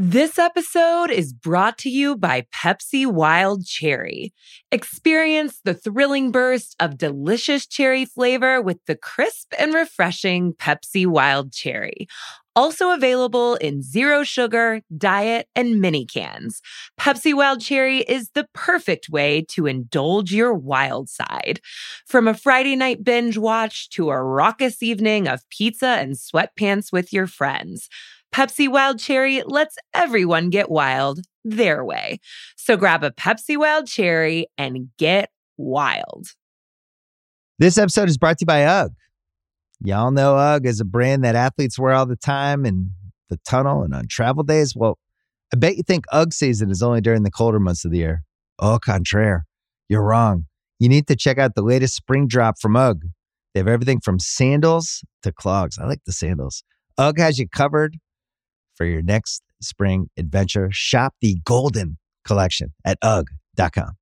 This episode is brought to you by Pepsi Wild Cherry. Experience the thrilling burst of delicious cherry flavor with the crisp and refreshing Pepsi Wild Cherry. Also available in zero sugar, diet, and mini cans. Pepsi Wild Cherry is the perfect way to indulge your wild side. From a Friday night binge watch to a raucous evening of pizza and sweatpants with your friends. Pepsi Wild Cherry lets everyone get wild their way. So grab a Pepsi Wild Cherry and get wild. This episode is brought to you by UGG. Y'all know UGG is a brand that athletes wear all the time in the tunnel and on travel days. Well, I bet you think UGG season is only during the colder months of the year. Au contraire, you're wrong. You need to check out the latest spring drop from UGG. They have everything from sandals to clogs. I like the sandals. UGG has you covered for your next spring adventure. Shop the Golden Collection at UGG.com.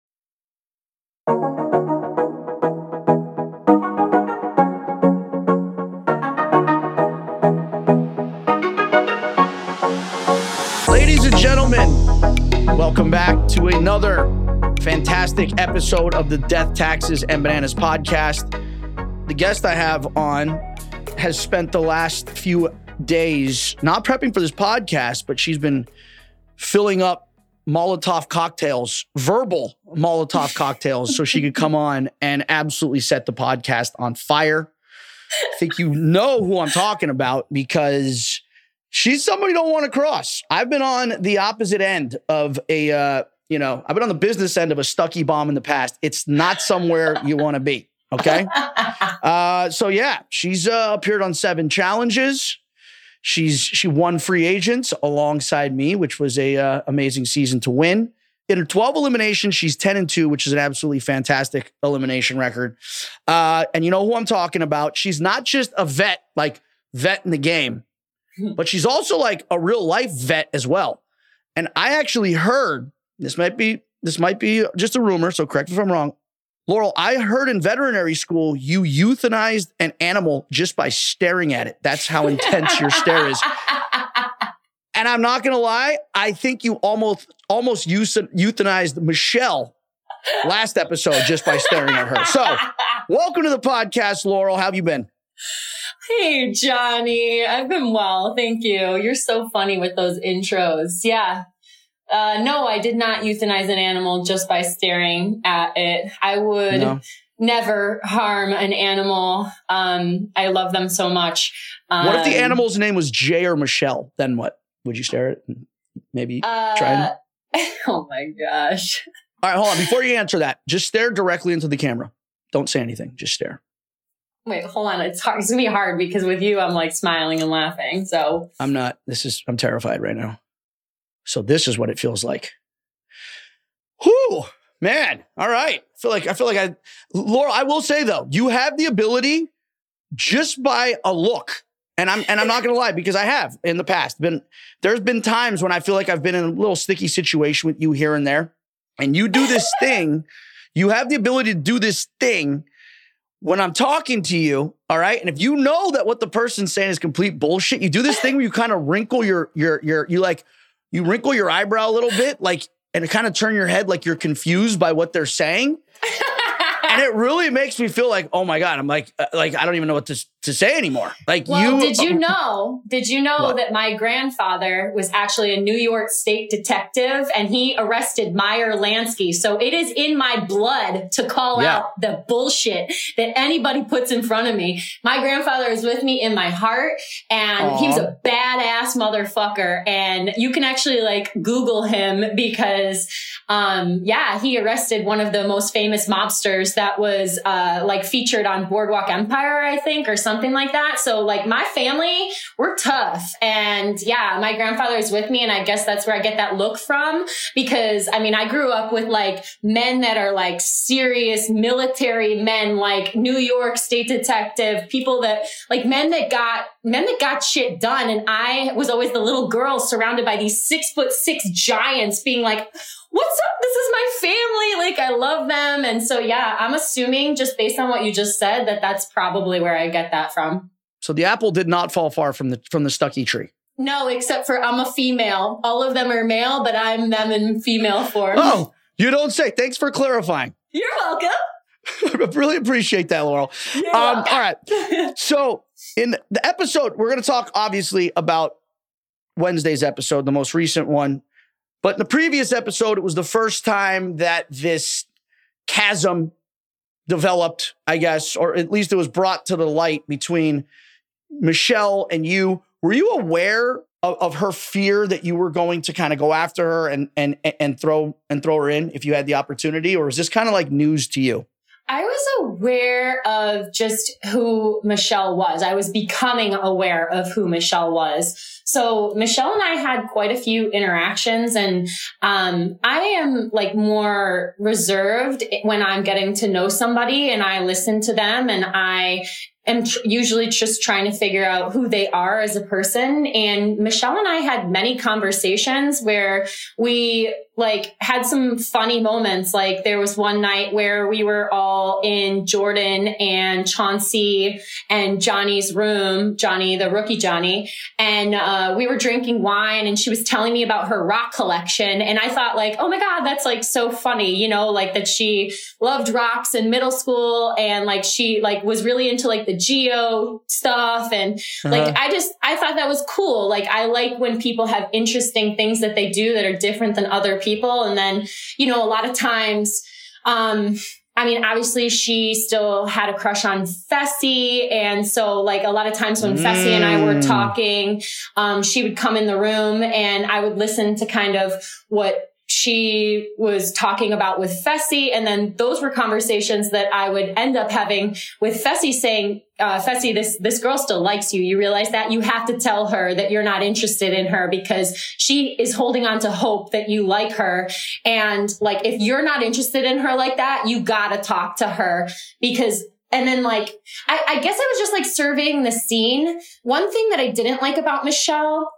Ladies and gentlemen, welcome back to another fantastic episode of the Death, Taxes, and Bananas podcast. The guest I have on has spent the last few days not prepping for this podcast, but she's been filling up Molotov cocktails, verbal Molotov cocktails, so she could come on and absolutely set the podcast on fire. I think you know who I'm talking about because she's somebody you don't want to cross. I've been on the opposite end of a, uh, you know, I've been on the business end of a Stucky bomb in the past. It's not somewhere you want to be. Okay. Uh, so yeah, she's uh, appeared on seven challenges. She's she won free agents alongside me, which was a uh, amazing season to win. In her 12 eliminations, she's 10 and 2, which is an absolutely fantastic elimination record. Uh, and you know who I'm talking about? She's not just a vet, like vet in the game, but she's also like a real life vet as well. And I actually heard this might be this might be just a rumor, so correct me if I'm wrong. Laurel, I heard in veterinary school you euthanized an animal just by staring at it. That's how intense your stare is. And I'm not gonna lie, I think you almost almost euthanized Michele last episode just by staring at her. So, welcome to the podcast, Laurel. How have you been? Hey, Johnny. I've been well. Thank you. You're so funny with those intros. Yeah. Uh, no, I did not euthanize an animal just by staring at it. I would No. never harm an animal. Um, I love them so much. Um, What if the animal's name was Jay or Michele? Then what? Would you stare at it? and Maybe Uh, try and oh my gosh. All right, hold on. Before you answer that, just stare directly into the camera. Don't say anything. Just stare. Wait, hold on. It's hard. It's gonna be hard because with you, I'm like smiling and laughing. So I'm not. This is. I'm terrified right now. So this is what it feels like. Whew, man. All right. I feel like I feel like I, Laura. I will say though, you have the ability just by a look, and I'm and I'm not gonna lie because I have in the past been. There's been times when I feel like I've been in a little sticky situation with you here and there, and you do this thing. You have the ability to do this thing when I'm talking to you, all right, and if you know that what the person's saying is complete bullshit, you do this thing where you kind of wrinkle your your your you like you wrinkle your eyebrow a little bit, like and kind of turn your head like you're confused by what they're saying. And it really makes me feel like, oh my god, I'm like, uh, like I don't even know what to to say anymore. Like Well, you, did you know? Did you know What? that my grandfather was actually a New York State detective and he arrested Meyer Lansky? So it is in my blood to call Yeah. out the bullshit that anybody puts in front of me. My grandfather is with me in my heart and he was a badass motherfucker. And you can actually like Google him because, um, yeah, he arrested one of the most famous mobsters that was, uh, like featured on Boardwalk Empire, I think, or something like that. So like my family, we're tough. And yeah, my grandfather is with me. And I guess that's where I get that look from because I mean, I grew up with like men that are like serious military men, like New York state detective, people that like men that got men that got shit done. And I was always the little girl surrounded by these six foot six giants being like, what's up? This is my family. Like I love them. And so, yeah, I'm assuming just based on what you just said that that's probably where I get that from. So the apple did not fall far from the from the Stucky tree. No, except for I'm a female. All of them are male, but I'm them in female form. Oh, you don't say. Thanks for clarifying. You're welcome. I really appreciate that, Laurel. Um, all right. So, in the episode, we're going to talk obviously about Wednesday's episode, the most recent one. But in the previous episode, it was the first time that this chasm developed, I guess, or at least it was brought to the light between Michele and you. Were you aware of, of her fear that you were going to kind of go after her and and and throw and throw her in if you had the opportunity, or was this kind of like news to you? I was aware of just who Michele was. I was becoming aware of who Michele was. So Michele and I had quite a few interactions and, um, I am like more reserved when I'm getting to know somebody and I listen to them and I am tr- usually just trying to figure out who they are as a person. And Michele and I had many conversations where we like had some funny moments. Like there was one night where we were all in Jordan and Chauncey and Johnny's room, Johnny, the rookie Johnny. And, uh, we were drinking wine and she was telling me about her rock collection. And I thought like, oh my God, that's like so funny, you know, like that she loved rocks in middle school and like she like was really into like the geo stuff. And like, uh-huh. I just, I thought that was cool. Like I like when people have interesting things that they do that are different than other people people. And then, you know, a lot of times, um, I mean, obviously she still had a crush on Fessy. And so like a lot of times when mm. Fessy and I were mm. talking, um, she would come in the room and I would listen to kind of what she was talking about with Fessy. And then those were conversations that I would end up having with Fessy saying, uh, Fessy, this, this girl still likes you. You realize that you have to tell her that you're not interested in her because she is holding on to hope that you like her. And like, if you're not interested in her like that, you gotta talk to her because and then like, I, I guess I was just like surveying the scene. One thing that I didn't like about Michele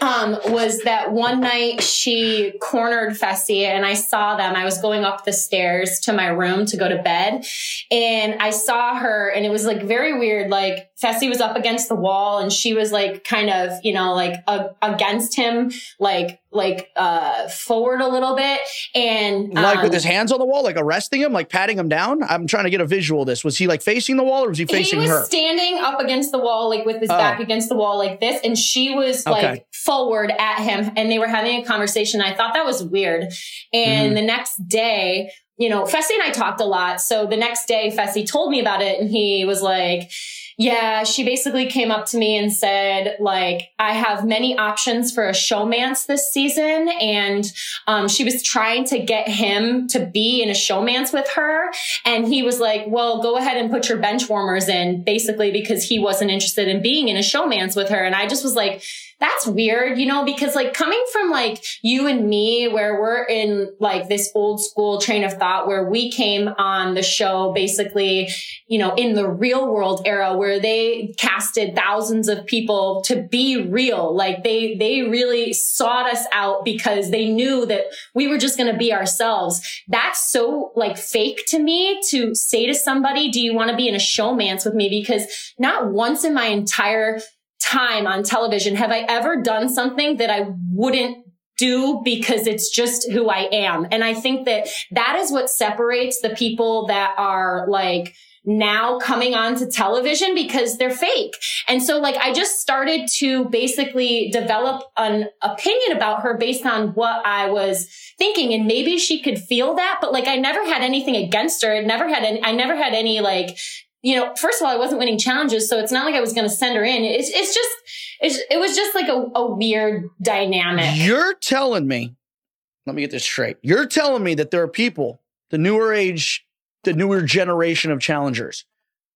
um, was that one night she cornered Fessy and I saw them. I was going up the stairs to my room to go to bed and I saw her and it was like very weird. Like Fessy was up against the wall and she was like kind of, you know, like uh, against him, like, like, uh, forward a little bit. And like with um, his hands on the wall, like arresting him, like patting him down. I'm trying to get a visual of this. Was he like facing the wall or was he facing her? He was her? standing up against the wall, like with his oh. back against the wall like this. And she was like forward at him and they were having a conversation. I thought that was weird. And mm-hmm. the next day, you know, Fessy and I talked a lot. So the next day, Fessy told me about it and he was like, yeah, she basically came up to me and said, like, I have many options for a showmance this season. And um, she was trying to get him to be in a showmance with her. And he was like, well, go ahead and put your bench warmers in, basically, because he wasn't interested in being in a showmance with her. And I just was like, that's weird, you know, because like coming from like you and me, where we're in like this old school train of thought where we came on the show basically, you know, in the real world era where they casted thousands of people to be real. Like they, they really sought us out because they knew that we were just going to be ourselves. That's so like fake to me to say to somebody, do you want to be in a showmance with me? Because not once in my entire time on television have I ever done something that I wouldn't do because it's just who I am. And I think that that is what separates the people that are like, now coming onto television because they're fake. And so like I just started to basically develop an opinion about her based on what I was thinking and maybe she could feel that, but like I never had anything against her. I never had any, I never had any like you know, first of all, I wasn't winning challenges, so it's not like I was going to send her in. It's, it's just, it's, it was just like a, a weird dynamic. You're telling me, let me get this straight. You're telling me that there are people, the newer age, the newer generation of challengers.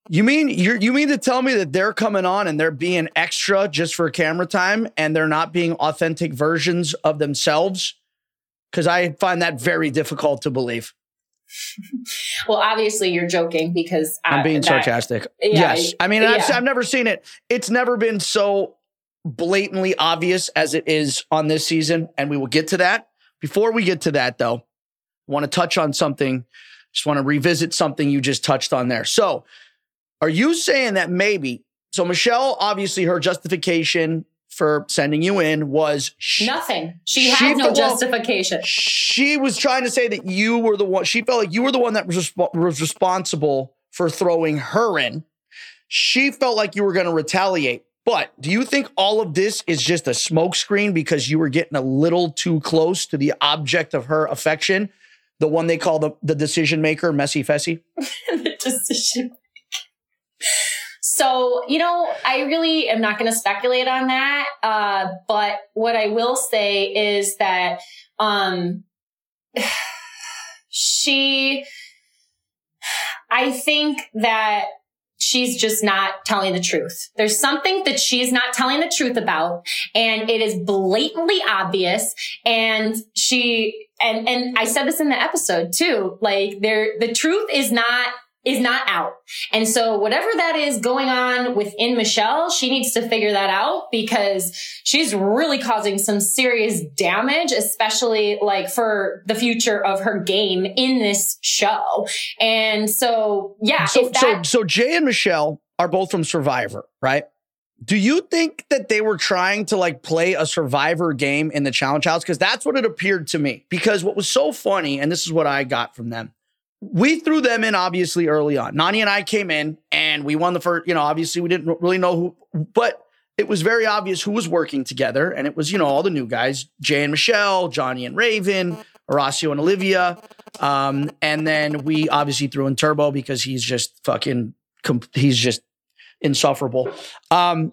You mean you you mean to tell me that they're coming on and they're being extra just for camera time and they're not being authentic versions of themselves? Because I find that very difficult to believe. Well, obviously you're joking because I'm being that, sarcastic. Yeah, yes, I mean yeah. I've, I've never seen it. It's never been so blatantly obvious as it is on this season, and we will get to that. Before we get to that, though, I want to touch on something. Just want to revisit something you just touched on there. So, are you saying that maybe? So Michele, obviously, her justification for sending you in was she, nothing. She had no justification. She was trying to say that you were the one. She felt like you were the one that was, resp- was responsible for throwing her in. She felt like you were going to retaliate. But do you think all of this is just a smokescreen because you were getting a little too close to the object of her affection, the one they call the, the decision maker, Messy Fessy? the decision so, you know, I really am not going to speculate on that. Uh, but what I will say is that, um, she, I think that she's just not telling the truth. There's something that she's not telling the truth about and it is blatantly obvious. And she, and, and I said this in the episode too, like there, the truth is not is not out. And so whatever that is going on within Michele, she needs to figure that out because she's really causing some serious damage, especially like for the future of her game in this show. And so, yeah. So, that- so, so Jay and Michele are both from Survivor, right? Do you think that they were trying to like play a survivor game in the challenge house? Because that's what it appeared to me. Because what was so funny, and this is what I got from them, we threw them in obviously early on. Nany and I came in and we won the first, you know, obviously we didn't really know who, but it was very obvious who was working together. And it was, you know, all the new guys, Jay and Michele, Johnny and Raven, Horacio and Olivia. Um, and then we obviously threw in Turbo because he's just fucking, he's just insufferable. Um,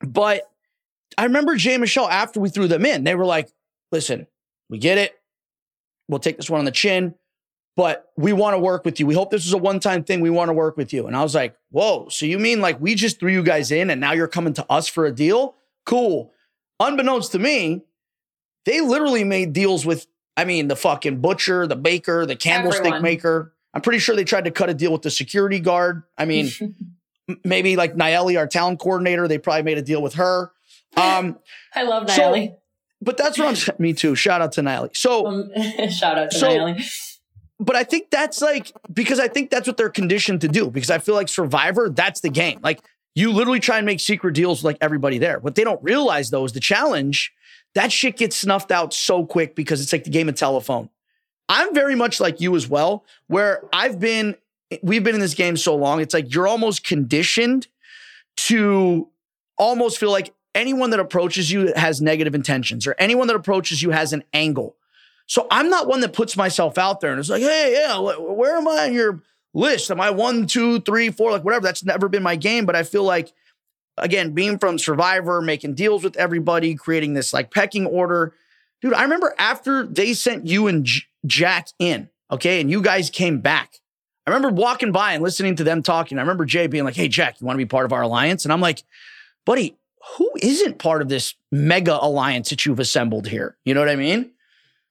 but I remember Jay and Michele after we threw them in, they were like, listen, we get it. We'll take this one on the chin but we want to work with you. We hope this is a one time thing. We want to work with you. And I was like, whoa, so you mean like we just threw you guys in and now you're coming to us for a deal? Cool. Unbeknownst to me, they literally made deals with, I mean, the fucking butcher, the baker, the candlestick Everyone. maker. I'm pretty sure they tried to cut a deal with the security guard. I mean, maybe like Nayeli, our talent coordinator, they probably made a deal with her. Um, I love Nayeli. So, but that's what I'm. Me too. Shout out to Nayeli. So um, shout out to so, Nayeli but I think that's like because I think that's what they're conditioned to do. Because I feel like Survivor, that's the game. Like you literally try and make secret deals with like everybody there. What they don't realize though is the challenge. That shit gets snuffed out so quick because it's like the game of telephone. I'm very much like you as well, where I've been, we've been in this game so long. It's like you're almost conditioned to almost feel like anyone that approaches you has negative intentions or anyone that approaches you has an angle. So I'm not one that puts myself out there and it's like, hey, yeah, where am I on your list? Am I one, two, three, four, like whatever? That's never been my game. But I feel like, again, being from Survivor, making deals with everybody, creating this like pecking order. Dude, I remember after they sent you and J- Jack in, okay, and you guys came back. I remember walking by and listening to them talking. I remember Jay being like, hey, Jack, you want to be part of our alliance? And I'm like, buddy, who isn't part of this mega alliance that you've assembled here? You know what I mean?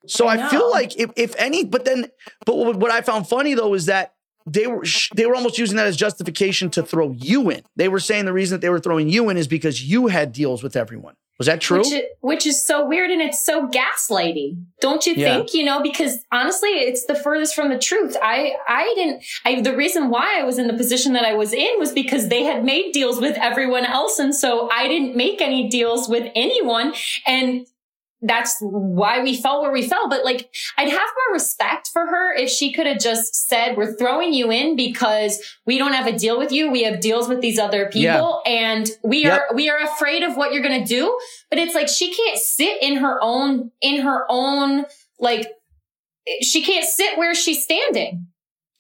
So I, I feel like if, if any, but then, but what I found funny though is that they were they were almost using that as justification to throw you in. They were saying the reason that they were throwing you in is because you had deals with everyone. Was that true? Which is, which is so weird and it's so gaslighty. Don't you yeah. think? You know, because honestly, it's the furthest from the truth. I I didn't I the reason why I was in the position that I was in was because they had made deals with everyone else and so I didn't make any deals with anyone and that's why we fell where we fell. But like, I'd have more respect for her if she could have just said, we're throwing you in because we don't have a deal with you. We have deals with these other people yeah. and we yep. are, we are afraid of what you're going to do. But it's like, she can't sit in her own, in her own, like, she can't sit where she's standing.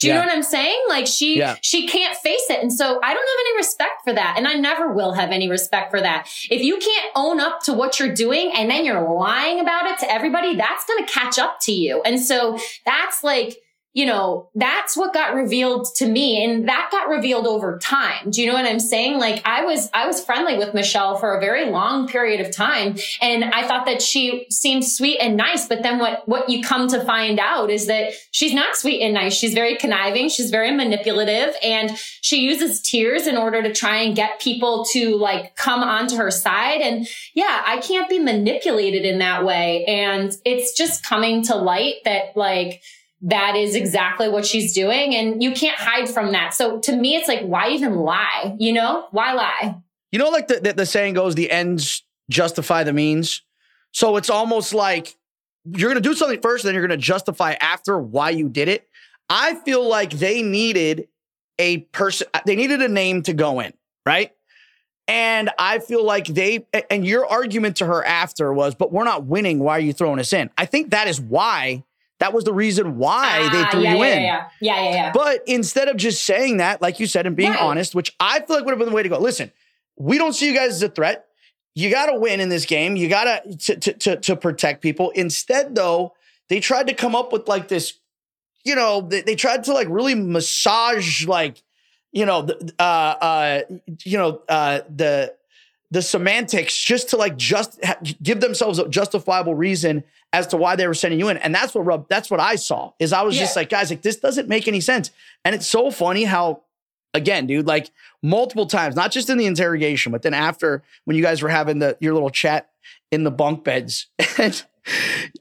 Do you Yeah. know what I'm saying? Like she Yeah. she can't face it. And so I don't have any respect for that. And I never will have any respect for that. If you can't own up to what you're doing and then you're lying about it to everybody, that's going to catch up to you. And so that's like you know, that's what got revealed to me and that got revealed over time. Do you know what I'm saying? Like I was, I was friendly with Michele for a very long period of time and I thought that she seemed sweet and nice. But then what, what you come to find out is that she's not sweet and nice. She's very conniving. She's very manipulative and she uses tears in order to try and get people to like come onto her side. And yeah, I can't be manipulated in that way. And it's just coming to light that like, that is exactly what she's doing and you can't hide from that. So to me, it's like, why even lie? You know, why lie? You know, like the, the, the saying goes, the ends justify the means. So it's almost like you're going to do something first, then you're going to justify after why you did it. I feel like they needed a person, they needed a name to go in, right? And I feel like they, and your argument to her after was, but we're not winning. Why are you throwing us in? I think that is why, that was the reason why they Ah, threw yeah, you yeah, in. Yeah, yeah, yeah, yeah. But instead of just saying that, like you said, and being Right. honest, which I feel like would have been the way to go. Listen, we don't see you guys as a threat. You got to win in this game. You got to to to to protect people. Instead, though, they tried to come up with like this. You know, they, they tried to like really massage like, you know, the, uh, uh, you know, uh, the the semantics just to like just ha- give themselves a justifiable reason as to why they were sending you in. And that's what rub, that's what I saw is I was just like, guys, like this doesn't make any sense. And it's so funny how, again, dude, like multiple times, not just in the interrogation, but then after when you guys were having the your little chat in the bunk beds. And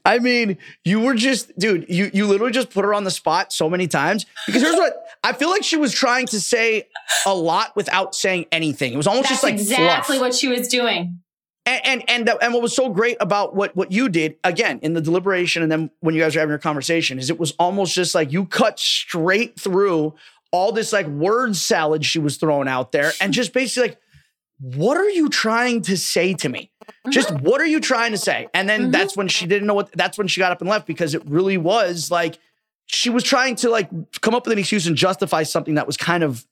I mean, you were just, dude, you you literally just put her on the spot so many times. Because here's what I feel like she was trying to say a lot without saying anything. It was almost That's just like exactly fluff what she was doing. and and and, the- and what was so great about what what you did again in the deliberation and then when you guys were having your conversation is it was almost just like you cut straight through all this like word salad she was throwing out there and just basically like what are you trying to say to me? Just what are you trying to say? And then Mhm. that's when she didn't know what that's when she got up and left because it really was like she was trying to like come up with an excuse and justify something that was kind of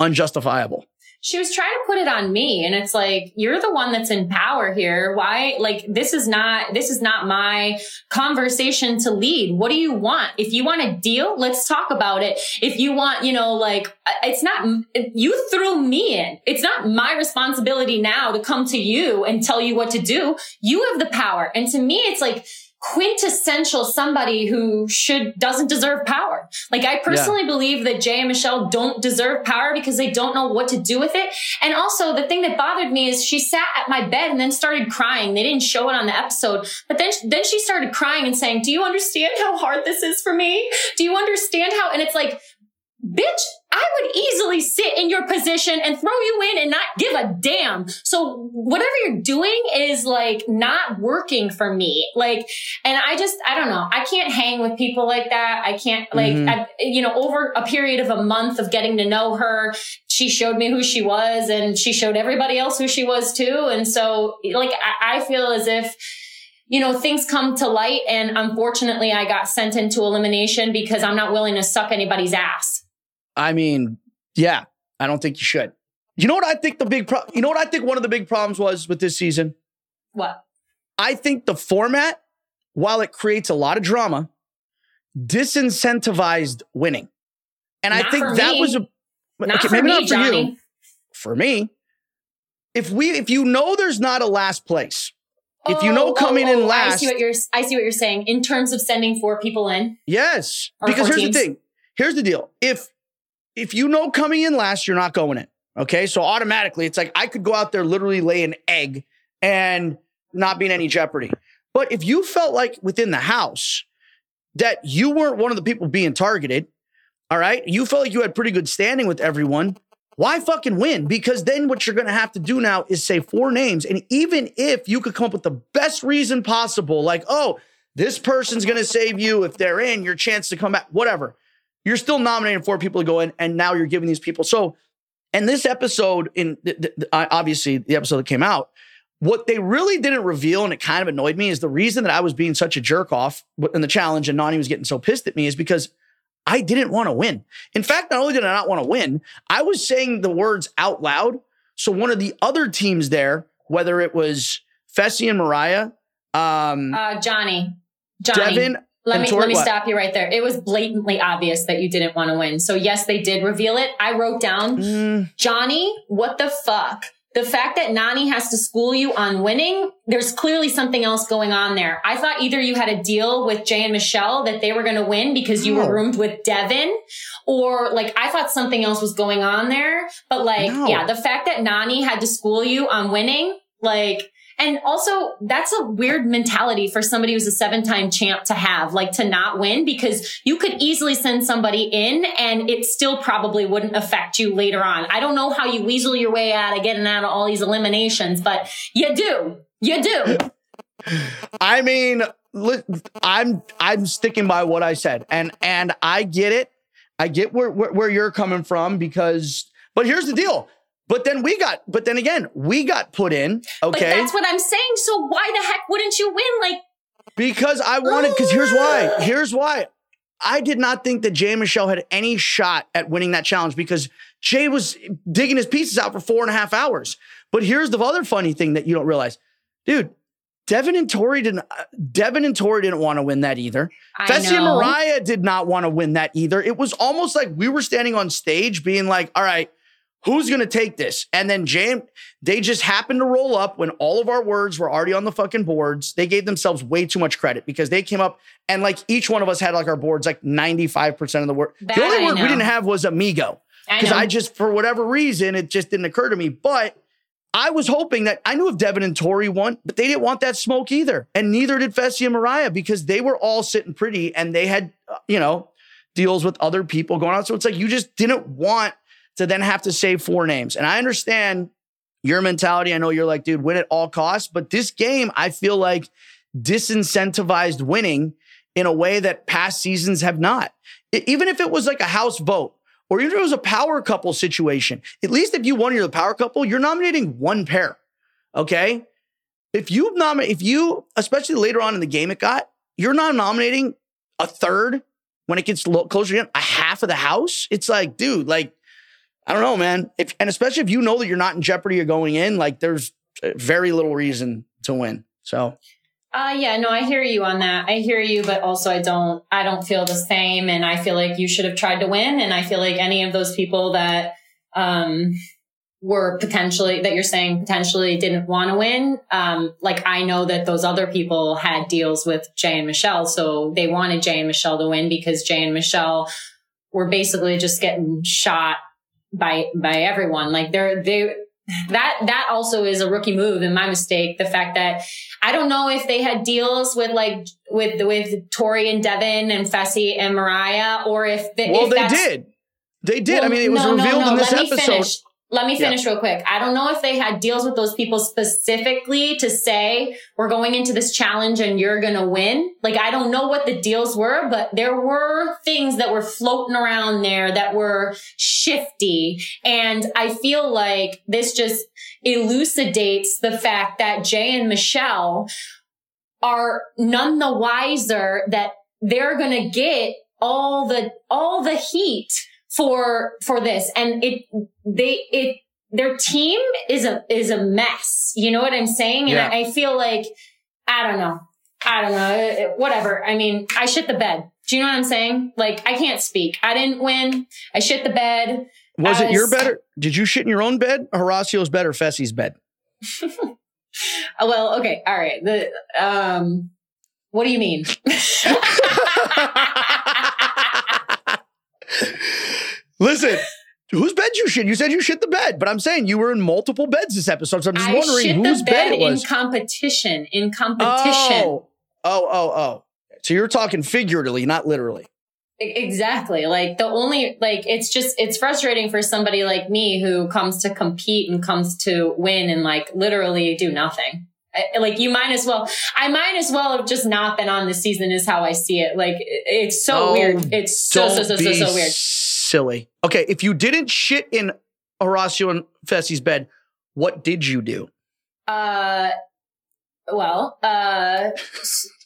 unjustifiable She was trying to put it on me. And it's like, you're the one that's in power here. Why? Like, this is not, this is not my conversation to lead. What do you want? If you want a deal, let's talk about it. If you want, you know, like, it's not, you threw me in. It's not my responsibility now to come to you and tell you what to do. You have the power. And to me, it's like, quintessential somebody who should doesn't deserve power. Like I personally believe that Jay and Michele don't deserve power because they don't know what to do with it. And also the thing that bothered me is she sat at my bed and then started crying. They didn't show it on the episode, but then then she started crying and saying, "Do you understand how hard this is for me? Do you understand how?" And it's like Bitch, I would easily sit in your position and throw you in and not give a damn. So whatever you're doing is like not working for me. Like, and I just, I don't know. I can't hang with people like that. I can't like, Mhm. I, you know, over a period of a month of getting to know her, she showed me who she was and she showed everybody else who she was too. And so like, I, I feel as if, you know, things come to light and unfortunately I got sent into elimination because I'm not willing to suck anybody's ass. I mean, yeah, I don't think you should. You know what I think the big pro- you know what I think one of the big problems was with this season? What? I think the format, while it creates a lot of drama, disincentivized winning. And I think that me. was a Not okay, maybe me, not for Johnny. you. For me, if we if you know there's not a last place, if you know Oh, oh coming oh, in oh, I last, see what you're. I see what you're saying in terms of sending four people in. Yes. Because here's the thing. Here's the deal. If if you know coming in last, you're not going in. Okay. So automatically it's like I could go out there literally lay an egg and not be in any jeopardy. But if you felt like within the house that you weren't one of the people being targeted, all right, you felt like you had pretty good standing with everyone. Why fucking win? Because then what you're going to have to do now is say four names. And even if you could come up with the best reason possible, like, oh, this person's going to save you if they're in, your chance to come back, whatever, you're still nominating four people to go in. And now you're giving these people. So, and this episode, in the, the- obviously the episode that came out, what they really didn't reveal, and it kind of annoyed me, is the reason that I was being such a jerk off in the challenge and Nany was getting so pissed at me is because I didn't want to win. In fact, not only did I not want to win, I was saying the words out loud. So one of the other teams there, whether it was Fessy and Mariah, um, Uh, Johnny, Johnny. Devin, let me let me what? stop you right there. It was blatantly obvious that you didn't want to win. So yes, they did reveal it. I wrote down Mm, Johnny, what the fuck? The fact that Nany has to school you on winning, there's clearly something else going on there. I thought either you had a deal with Jay and Michele that they were going to win because you No. were roomed with Devin, or like I thought something else was going on there. But like, No. yeah, the fact that Nany had to school you on winning, like, and also that's a weird mentality for somebody who's a seven time champ to have, like to not win because you could easily send somebody in and it still probably wouldn't affect you later on. I don't know how you weasel your way out of getting out of all these eliminations, but you do. You do. I mean, I'm I'm sticking by what I said, and and I get it. I get where where, where you're coming from because, but here's the deal. But then we got, but then again, we got put in. But Okay, that's what I'm saying. So why the heck wouldn't you win? Like, Because I wanted, because here's why. Here's why. I did not think that Jay Michele had any shot at winning that challenge because Jay was digging his pieces out for four and a half hours. But here's the other funny thing that you don't realize. Dude, Devin and Tori didn't uh, Devin and Tori didn't want to win that either. I Fessy and. Mariah did not want to win that either. It was almost like we were standing on stage being like, all right, who's going to take this? And then Jam, they just happened to roll up when all of our words were already on the fucking boards. They gave themselves way too much credit because they came up and like each one of us had like our boards like 95% of the word. That the only I word we didn't have was amigo because know. I just, for whatever reason, it just didn't occur to me. But I was hoping that I knew if Devin and Tori won, but they didn't want that smoke either. And neither did Fessy and Mariah because they were all sitting pretty and they had, uh, you know, deals with other people going on. So it's like you just didn't want to then have to say four names. And I understand your mentality. I know you're like, dude, win at all costs. But this game, I feel like disincentivized winning in a way that past seasons have not. E- even if it was like a house vote, or even if it was a power couple situation, at least if you won, you're the power couple, you're nominating one pair. Okay. If you nominate, if you, especially later on in the game, it got, you're not nominating a third when it gets lo- closer to a half of the house. It's like, dude, like, I don't know, man. If, and especially if you know that you're not in jeopardy of going in, like, there's uh, very little reason to win. So, Uh yeah, no, I hear you on that. I hear you, but also I don't I don't feel the same and I feel like you should have tried to win and I feel like any of those people that um were potentially that you're saying potentially didn't want to win um like I know that those other people had deals with Jay and Michele so they wanted Jay and Michele to win because Jay and Michele were basically just getting shot by by everyone like they're they that that also is a rookie move and my mistake the fact that I don't know if they had deals with like with with Tori and Devin and Fessy and Mariah, or if they, well, if they did. They did. I mean, it was no, no, revealed no. in this Let episode. Let me Yeah. finish real quick. I don't know if they had deals with those people specifically to say we're going into this challenge and you're gonna win. Like I don't know what the deals were, but there were things that were floating around there that were shifty, and I feel like this just elucidates the fact that Jay and Michele are none the wiser that they're going to get all the all the heat for for this. And it they it their team is a is a mess. You know what i'm saying? And Yeah. I, I feel like i don't know. I don't know. Whatever. I mean i shit the bed. Do you know what i'm saying? Like i can't speak. I didn't win. I shit the bed. Was it your bed? Or, did you shit in your own bed? Horacio's bed or Fessy's bed? Uh, well okay. All right. The um what do you mean Listen, whose bed you shit? You said you shit the bed, but I'm saying you were in multiple beds this episode. So I'm just I wondering whose bed, bed it was. in competition. In competition. Oh, oh, oh, oh. So you're talking figuratively, not literally. Exactly. Like the only, like, it's just, it's frustrating for somebody like me who comes to compete and comes to win and like literally do nothing. I- Like you might as well, I might as well have just not been on the season is how I see it. Like it's so Oh, weird. It's so, so, so, so, so weird. Silly. Okay, if you didn't shit in Horacio and Fessy's bed, what did you do? Uh, Well, uh,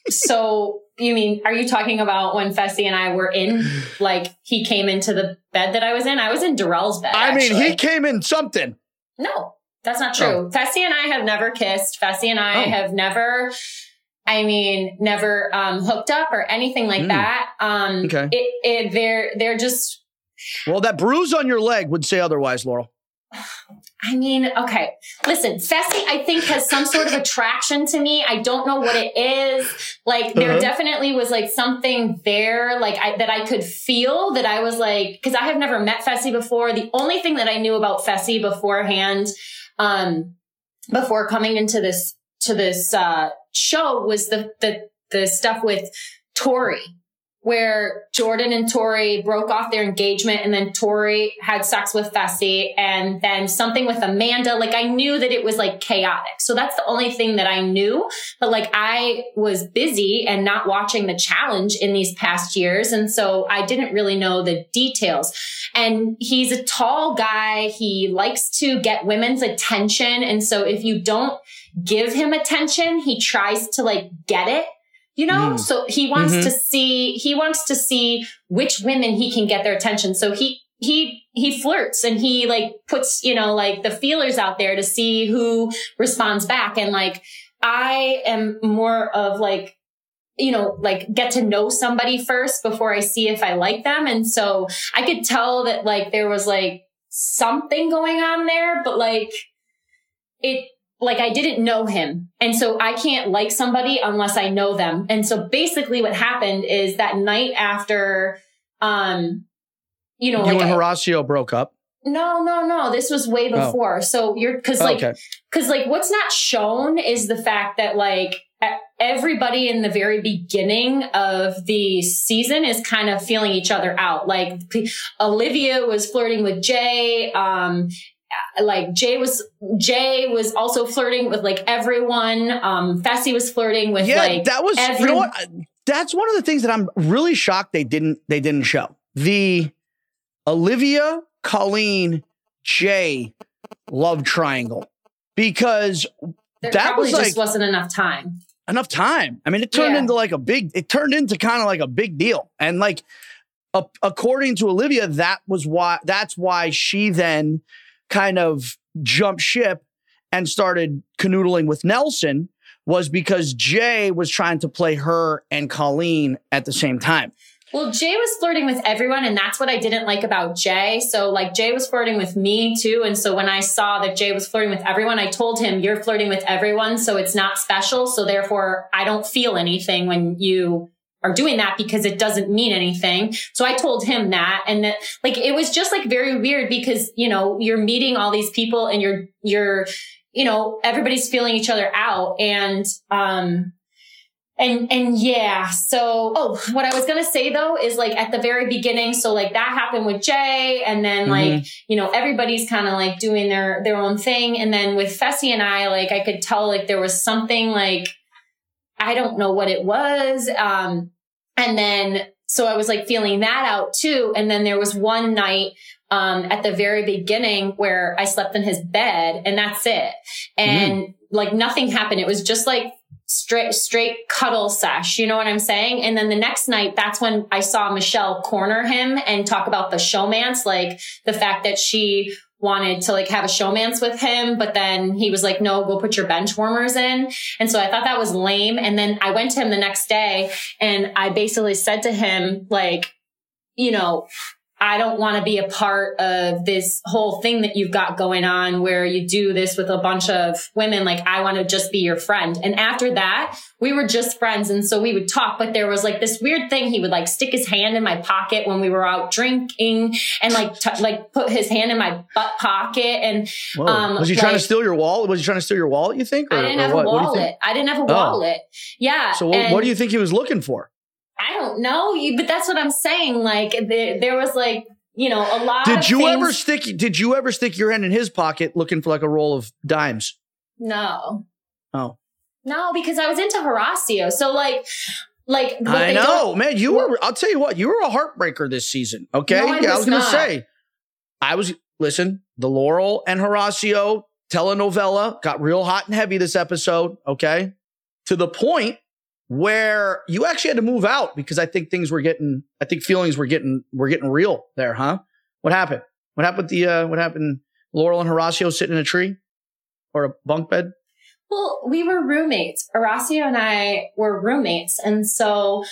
so you mean, are you talking about when Fessy and I were in, like he came into the bed that I was in? I was in Darrell's bed. I mean, he came in something. No, that's not true. Oh. Fessy and I have never kissed. Fessy and I Oh. have never, I mean, never um, hooked up or anything like Mm. that. Um, Okay. It, it, they're, they're just, Well, that bruise on your leg would say otherwise, Laurel. I mean, okay. Listen, Fessy, I think, has some sort of attraction to me. I don't know what it is. Like, there Uh-huh. definitely was like something there, like I, that I could feel that I was like, cause I have never met Fessy before. The only thing that I knew about Fessy beforehand, um, before coming into this, to this, uh, show was the, the, the stuff with Tori where Jordan and Tori broke off their engagement and then Tori had sex with Fessy and then something with Amanda. Like I knew that it was like chaotic. So that's the only thing that I knew. But like I was busy and not watching the challenge in these past years. And so I didn't really know the details. And he's a tall guy. He likes to get women's attention. And so if you don't give him attention, he tries to like get it you know Mm. so he wants Mhm. to see he wants to see which women he can get their attention so he he he flirts and he like puts you know like the feelers out there to see who responds back and like i am more of like you know like get to know somebody first before i see if i like them and so i could tell that like there was like something going on there but like it like I didn't know him. And so I can't like somebody unless I know them. And so basically what happened is that night after, um, you know, you like, and Horacio broke up. no, no, no, this was way Oh. before. So you're, cause like, okay. cause like what's not shown is the fact that like everybody in the very beginning of the season is kind of feeling each other out. Like Olivia was flirting with Jay. Um, like Jay was Jay was also flirting with like everyone. Um, Fessy was flirting with Yeah, like that was. you know what? That's one of the things that I'm really shocked they didn't. They didn't show the Olivia, Colleen, Jay love triangle because there that probably was just like- wasn't enough time. enough time. I mean, it turned Yeah. into like a big, it turned into kind of like a big deal. And like, a- according to Olivia, that was why, that's why she then kind of jumped ship and started canoodling with Nelson was because Jay was trying to play her and Colleen at the same time. Well, Jay was flirting with everyone, and that's what I didn't like about Jay. So, like, Jay was flirting with me too. And so, when I saw that Jay was flirting with everyone, I told him, You're flirting with everyone. So, it's not special. So, therefore, I don't feel anything when you are doing that because it doesn't mean anything. So, I told him that. And that, like, it was just like very weird because, you know, you're meeting all these people and you're, you're, you know, everybody's feeling each other out. And, um, and, and yeah, so, oh, what I was going to say though is like at the very beginning. So like that happened with Jay and then like, you know, everybody's kind of like doing their, their own thing. And then with Fessy and I, like I could tell like there was something like, I don't know what it was. Um, and then, so I was like feeling that out too. And then there was one night, um, at the very beginning where I slept in his bed and that's it. And like nothing happened. It was just like straight, straight cuddle sesh. You know what I'm saying? And then the next night, that's when I saw Michele corner him and talk about the showmance, like the fact that she wanted to like have a showmance with him, but then he was like, no, go put your bench warmers in. And so I thought that was lame. And then I went to him the next day and I basically said to him, like, you know, I don't want to be a part of this whole thing that you've got going on where you do this with a bunch of women. Like, I want to just be your friend. And after that, we were just friends. And so we would talk, but there was like this weird thing. He would like stick his hand in my pocket when we were out drinking and like, t- like put his hand in my butt pocket. And Whoa. Um, was he trying to steal your wallet? Was he trying to steal your wallet? You think? I didn't have a what? What do you think? wallet. I didn't have a Oh. wallet. Yeah. So what, and- what do you think he was looking for? I don't know, you, but that's what I'm saying. Like there, there was like, you know, a lot. Did of you ever stick? Did you ever stick your hand in his pocket looking for like a roll of dimes? No. Oh. No, because I was into Horacio. So like, like I know, man. You were. I'll tell you what. You were a heartbreaker this season. Okay, No, I Yeah, was was gonna not. say. I was. Listen, the Laurel and Horacio telenovela got real hot and heavy this episode. Okay, to the point where you actually had to move out because I think things were getting, I think feelings were getting, were getting real there, huh? What happened? What happened with the, uh, what happened? Laurel and Horacio sitting in a tree or a bunk bed? Well, we were roommates. Horacio and I were roommates. And so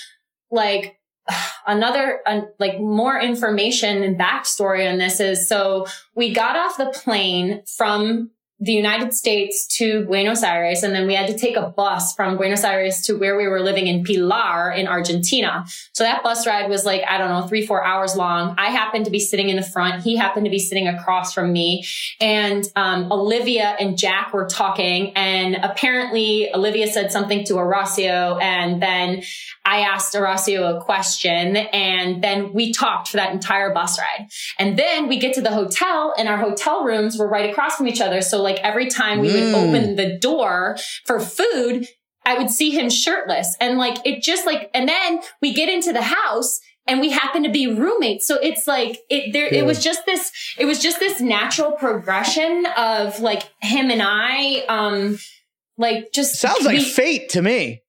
like another uh, like more information and backstory on this is so we got off the plane from the United States to Buenos Aires. And then we had to take a bus from Buenos Aires to where we were living in Pilar in Argentina. So that bus ride was like, I don't know, three, four hours long. I happened to be sitting in the front. He happened to be sitting across from me. And um, Olivia and Jack were talking. And apparently Olivia said something to Horacio. And then I asked Horacio a question. And then we talked for that entire bus ride. And then we get to the hotel and our hotel rooms were right across from each other. So like every time we would Mm. open the door for food, I would see him shirtless and like it just like, and then we get into the house and we happen to be roommates. So it's like it there it was just this it was just this natural progression of like him and I um like just Sounds like we- fate to me.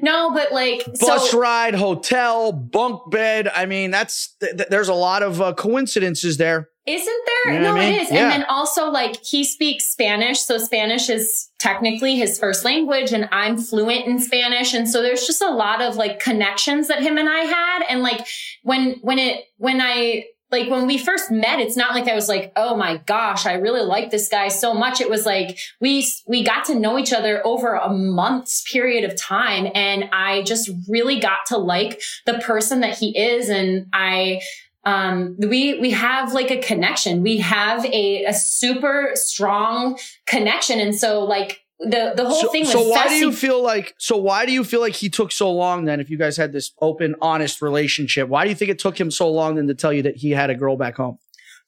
no, but like Bus so ride, hotel, bunk bed. I mean, that's, th- th- there's a lot of uh, coincidences there. Isn't there? You know no, I mean? it is. Yeah. And then also like he speaks Spanish. So Spanish is technically his first language and I'm fluent in Spanish. And so there's just a lot of like connections that him and I had. And like when, when it, when I, like when we first met, it's not like I was like, oh my gosh, I really like this guy so much. It was like we we got to know each other over a month's period of time, and I just really got to like the person that he is, and I um we we have like a connection. We have a a super strong connection. And so like the the whole so, thing so why do you feel like so why do you feel like he took so long then if you guys had this open honest relationship? Why do you think it took him so long then to tell you that he had a girl back home?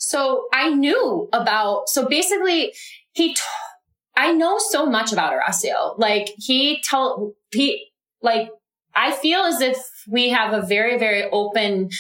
So I knew about, so basically he, t- I know so much about Horacio. Like he tell, he, like, I feel as if we have a very, very open,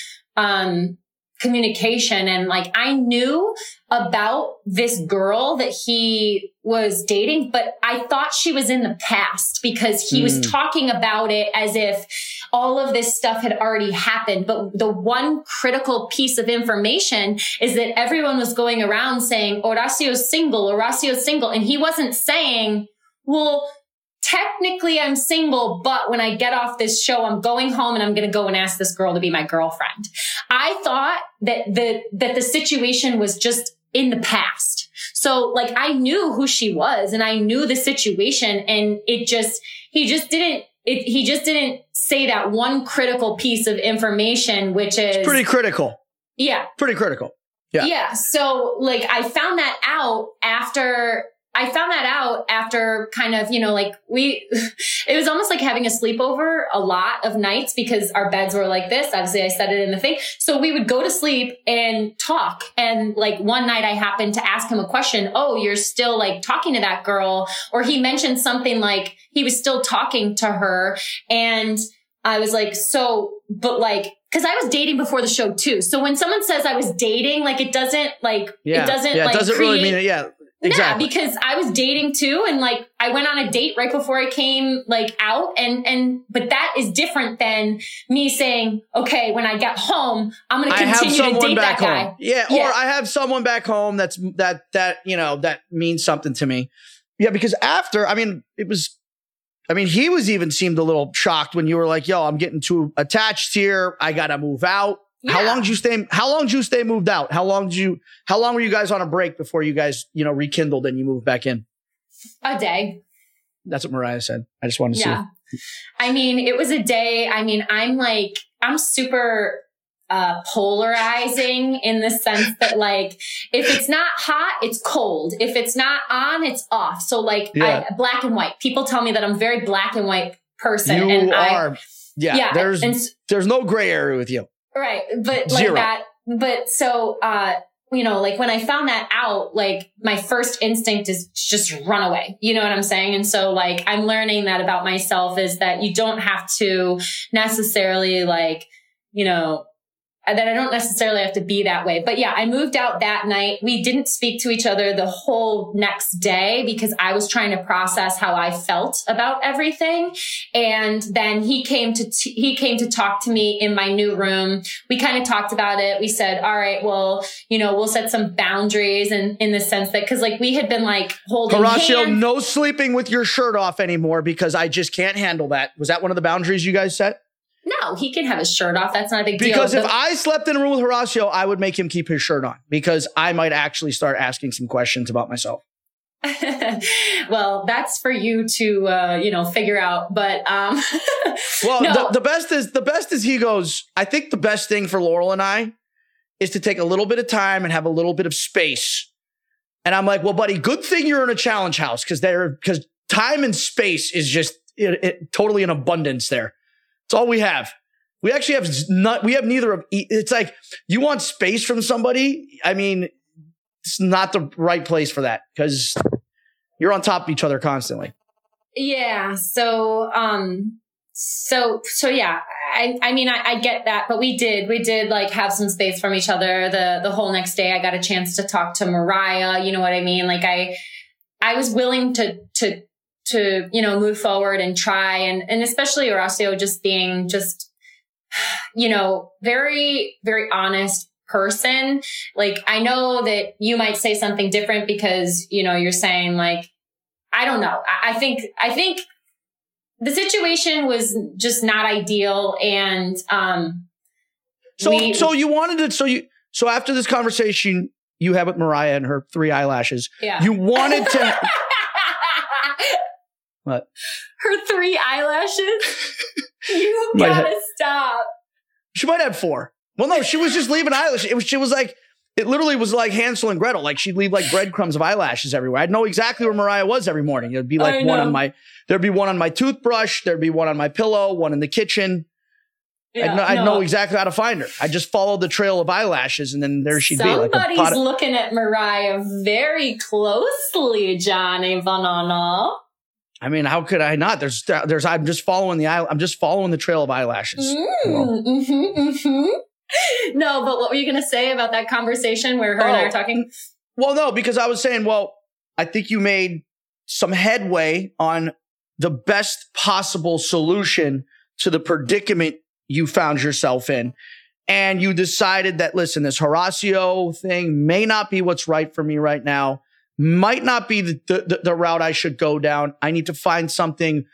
um, communication and like I knew about this girl that he was dating, but I thought she was in the past because he was Hmm. talking about it as if all of this stuff had already happened. But the one critical piece of information is that everyone was going around saying, Horacio's single, Horacio's single. And he wasn't saying, well, technically I'm single, but when I get off this show, I'm going home and I'm going to go and ask this girl to be my girlfriend. I thought that the, that the situation was just in the past. So like I knew who she was and I knew the situation and it just, he just didn't, it, he just didn't say that one critical piece of information, which is pretty critical yeah, pretty critical Yeah. yeah. So like I found that out after I found that out after kind of, you know, like we, it was almost like having a sleepover a lot of nights because our beds were like this. Obviously I said it in the thing. So we would go to sleep and talk. And like one night I happened to ask him a question. Oh, you're still like talking to that girl. Or he mentioned something like he was still talking to her. And I was like, so, but like, cause I was dating before the show too. So when someone says I was dating, like it doesn't like, yeah it doesn't yeah like it doesn't really mean it yeah exactly yeah, because I was dating too, and like I went on a date right before I came like out, and and but that is different than me saying, okay, when I get home, I'm going to continue to date that guy. Yeah, Yeah. or I have someone back home that's that that you know that means something to me. Yeah, because after I mean it was, I mean he was even seemed a little shocked when you were like, "Yo, I'm getting too attached here. I gotta move out." How long did you stay? How long did you stay moved out? How long did you? How long were you guys on a break before you guys you know rekindled and you moved back in? A day. That's what Mariah said. I just wanted to Yeah. I mean, it was a day. I mean, I'm like, I'm super uh polarizing in the sense that like if it's not hot it's cold if it's not on it's off so like Yeah. I, black and white people tell me that i'm very black and white person You and I, are. yeah, yeah There's and there's no gray area with you. Right. But like Zero. that, but so, uh, you know, like when I found that out, like my first instinct is just run away. You know what I'm saying? And so like I'm learning that about myself is that you don't have to necessarily like, you know, Uh, that I don't necessarily have to be that way. But yeah, I moved out that night. We didn't speak to each other the whole next day because I was trying to process how I felt about everything. And then he came to, t- he came to talk to me in my new room. We kind of talked about it. We said, all right, well, you know, we'll set some boundaries and in the sense that, cause like we had been like holding Horacio, hands. no sleeping with your shirt off anymore because I just can't handle that. Was that one of the boundaries you guys set? No, he can have his shirt off. That's not a big Because deal. Because if I slept in a room with Horacio, I would make him keep his shirt on because I might actually start asking some questions about myself. well, that's for you to uh, you know figure out. But um, Well, No. the, the best is the best is he goes. I think the best thing for Laurel and I is to take a little bit of time and have a little bit of space. And I'm like, well, buddy, good thing you're in a challenge house because there because time and space is just it, it, totally in abundance there. It's all we have. We actually have not. We have neither of. It's like you want space from somebody. I mean, it's not the right place for that because you're on top of each other constantly. yeah. So um, so so yeah. I I mean I, I get that, but we did we did like have some space from each other. The the whole next day, I got a chance to talk to Mariah. You know what I mean? Like I I was willing to to to you know move forward and try. And and especially Horacio just being just you know very very honest person. Like i know that you might say something different because you know you're saying like i don't know. I, I think i think the situation was just not ideal. And um So, we- so you wanted to, so you, so after this conversation you had with Mariah and her three eyelashes, yeah. you wanted to, what? her three eyelashes you gotta stop She might have four. Well, no, she was just leaving eyelash. It was, she was like, it literally was like Hansel and Gretel. Like she'd leave like breadcrumbs of eyelashes everywhere. I'd know exactly where Mariah was every morning. There'd be like I one know. on my, there'd be one on my toothbrush. There'd be one on my pillow, one in the kitchen. Yeah, I'd, know, I'd no. know exactly how to find her. I just followed the trail of eyelashes and then there she'd be Somebody's pot of- looking at Mariah very closely, Johnny Banana. I mean, how could I not? There's, there's, I'm just following the eye, I'm just following the trail of eyelashes. Mm, mhm, mhm. No, but what were you going to say about that conversation where her and I were talking? Well, no, because I was saying, well, I think you made some headway on the best possible solution to the predicament you found yourself in. And you decided that, listen, this Horacio thing may not be what's right for me right now, might not be the, the, the route I should go down. I need to find something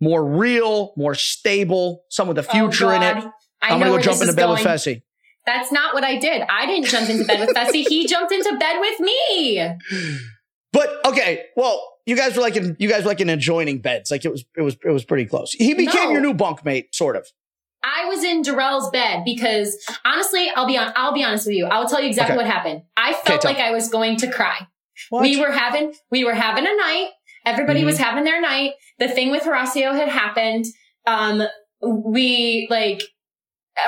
more real, more stable, some with a oh, future in it. Oh, I I'm know going to go jump into bed with going. Fessy. That's not what I did. I didn't jump into bed with Fessy. He jumped into bed with me. But okay, well, you guys were like in you guys were like in adjoining beds. Like it was it was it was pretty close. He became No. your new bunkmate, sort of. I was in Darrell's bed because honestly, I'll be on. I'll be honest with you. I'll tell you exactly Okay. what happened. I felt tell like I was going to cry. What? We were having we were having a night. Everybody Mhm. was having their night. The thing with Horacio had happened. Um, we like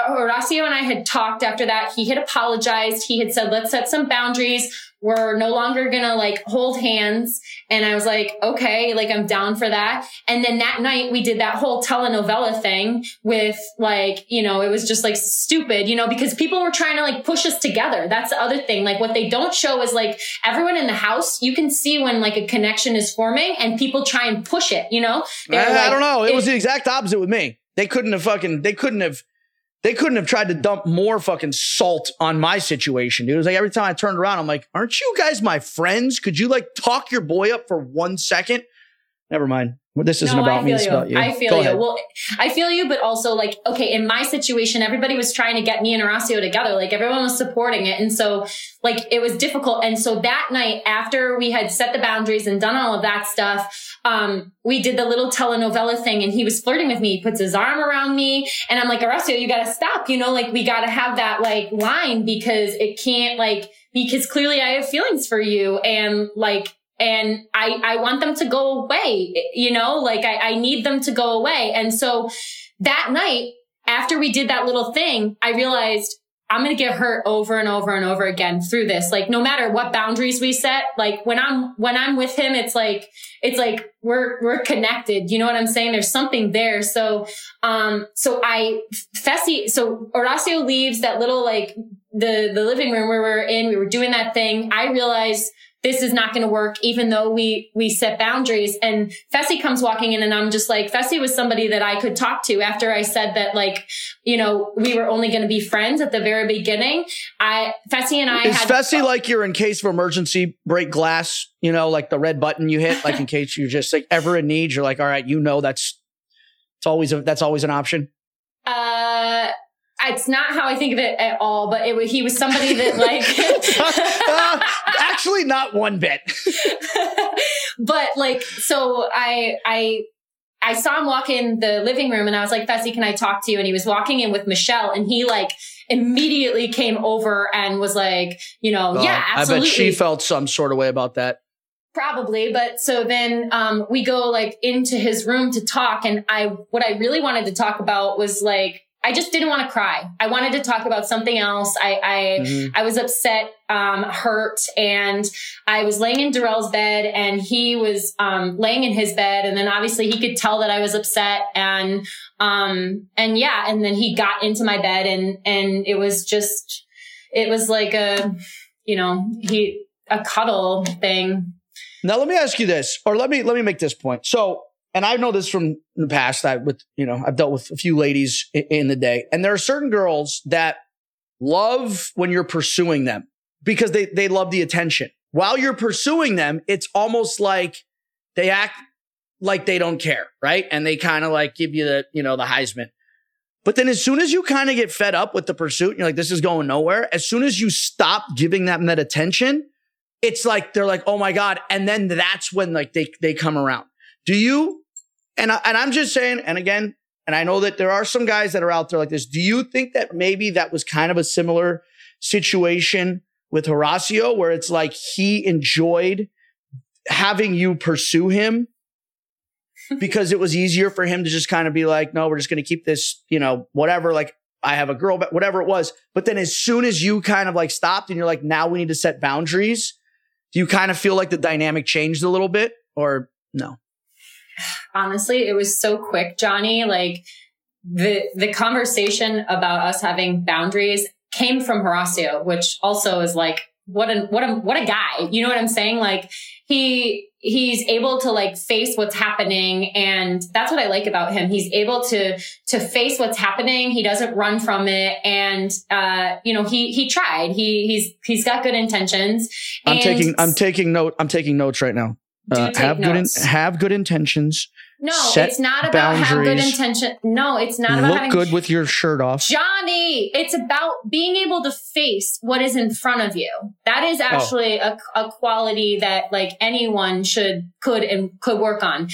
Horacio and I had talked after that. He had apologized. He had said, let's set some boundaries. We're no longer gonna like hold hands. And I was like, okay, like I'm down for that. And then that night we did that whole telenovela thing with like, you know, it was just like stupid, you know, because people were trying to like push us together. That's the other thing. Like what they don't show is like everyone in the house, you can see when like a connection is forming and people try and push it, you know? I, I don't know. It if- was the exact opposite with me. They couldn't have fucking they couldn't have they couldn't have tried to dump more fucking salt on my situation, dude. It was like every time I turned around, I'm like, aren't you guys my friends? Could you like talk your boy up for one second? Never mind. This isn't No, about me. feel It's you. about you. I feel Go you. ahead. Well, I feel you, but also like, okay, in my situation, everybody was trying to get me and Horacio together. Like everyone was supporting it. And so like it was difficult. And so that night after we had set the boundaries and done all of that stuff, um, we did the little telenovela thing and he was flirting with me. He puts his arm around me and I'm like, Horacio, you gotta stop. You know, like we gotta have that like line because it can't like, because clearly I have feelings for you and like, and I, I want them to go away, you know, like I, I need them to go away. And so that night, after we did that little thing, I realized I'm going to get hurt over and over and over again through this. Like no matter what boundaries we set, like when I'm, when I'm with him, it's like, it's like we're, we're connected. You know what I'm saying? There's something there. So, um, so I, Fessy, so Horacio leaves that little like the, the living room where we we're in, we were doing that thing. I realized this is not going to work, even though we, we set boundaries. And Fessy comes walking in and I'm just like, Fessy was somebody that I could talk to after I said that, like, you know, we were only going to be friends at the very beginning. I, Fessy and I is had. Fessy like you're in case of emergency break glass, you know, like the red button you hit, like in case you're just like ever in need, you're like, all right, you know, that's, it's always, a, that's always an option. It's not how I think of it at all, but it he was somebody that like uh, actually not one bit. but like so I I I saw him walk in the living room and I was like, Fessy, can I talk to you? And he was walking in with Michele and he like immediately came over and was like, you know, yeah, absolutely. I bet she felt some sort of way about that. Probably, but so then um, we go like into his room to talk, and I what I really wanted to talk about was like I just didn't want to cry. I wanted to talk about something else. I I, mm-hmm. I was upset, um, hurt, and I was laying in Darrell's bed, and he was um, laying in his bed, and then obviously he could tell that I was upset, and um, and yeah, and then he got into my bed, and and it was just, it was like a, you know, he a cuddle thing. Now let me ask you this, or let me let me make this point. So and I know this from the past. I with you know I've dealt with a few ladies in, in the day, and there are certain girls that love when you're pursuing them because they they love the attention. While you're pursuing them, it's almost like they act like they don't care, right? And they kind of like give you the you know the Heisman. But then as soon as you kind of get fed up with the pursuit, you're like, this is going nowhere. As soon as you stop giving them that attention, it's like they're like, oh my God. And then that's when like they they come around. Do you and, I, and I'm just saying, and again, and I know that there are some guys that are out there like this. Do you think that maybe that was kind of a similar situation with Horacio where it's like he enjoyed having you pursue him because it was easier for him to just kind of be like, no, we're just going to keep this, you know, whatever. Like I have a girl, but whatever it was. But then as soon as you kind of like stopped and you're like, now we need to set boundaries, do you kind of feel like the dynamic changed a little bit or no? Honestly, it was so quick, Johnny. Like the the conversation about us having boundaries came from Horacio, which also is like what a what a what a guy. You know what I'm saying? Like he he's able to like face what's happening and that's what I like about him. He's able to to face what's happening. He doesn't run from it and uh you know, he he tried. He he's he's got good intentions. I'm taking I'm taking note I'm taking notes right now. Uh, have notes. good in, have good intentions. No, it's not about have good intention. No, it's not about look having good with your shirt off. Johnny, it's about being able to face what is in front of you. That is oh. actually oh. a, a quality that like anyone should could and could work on.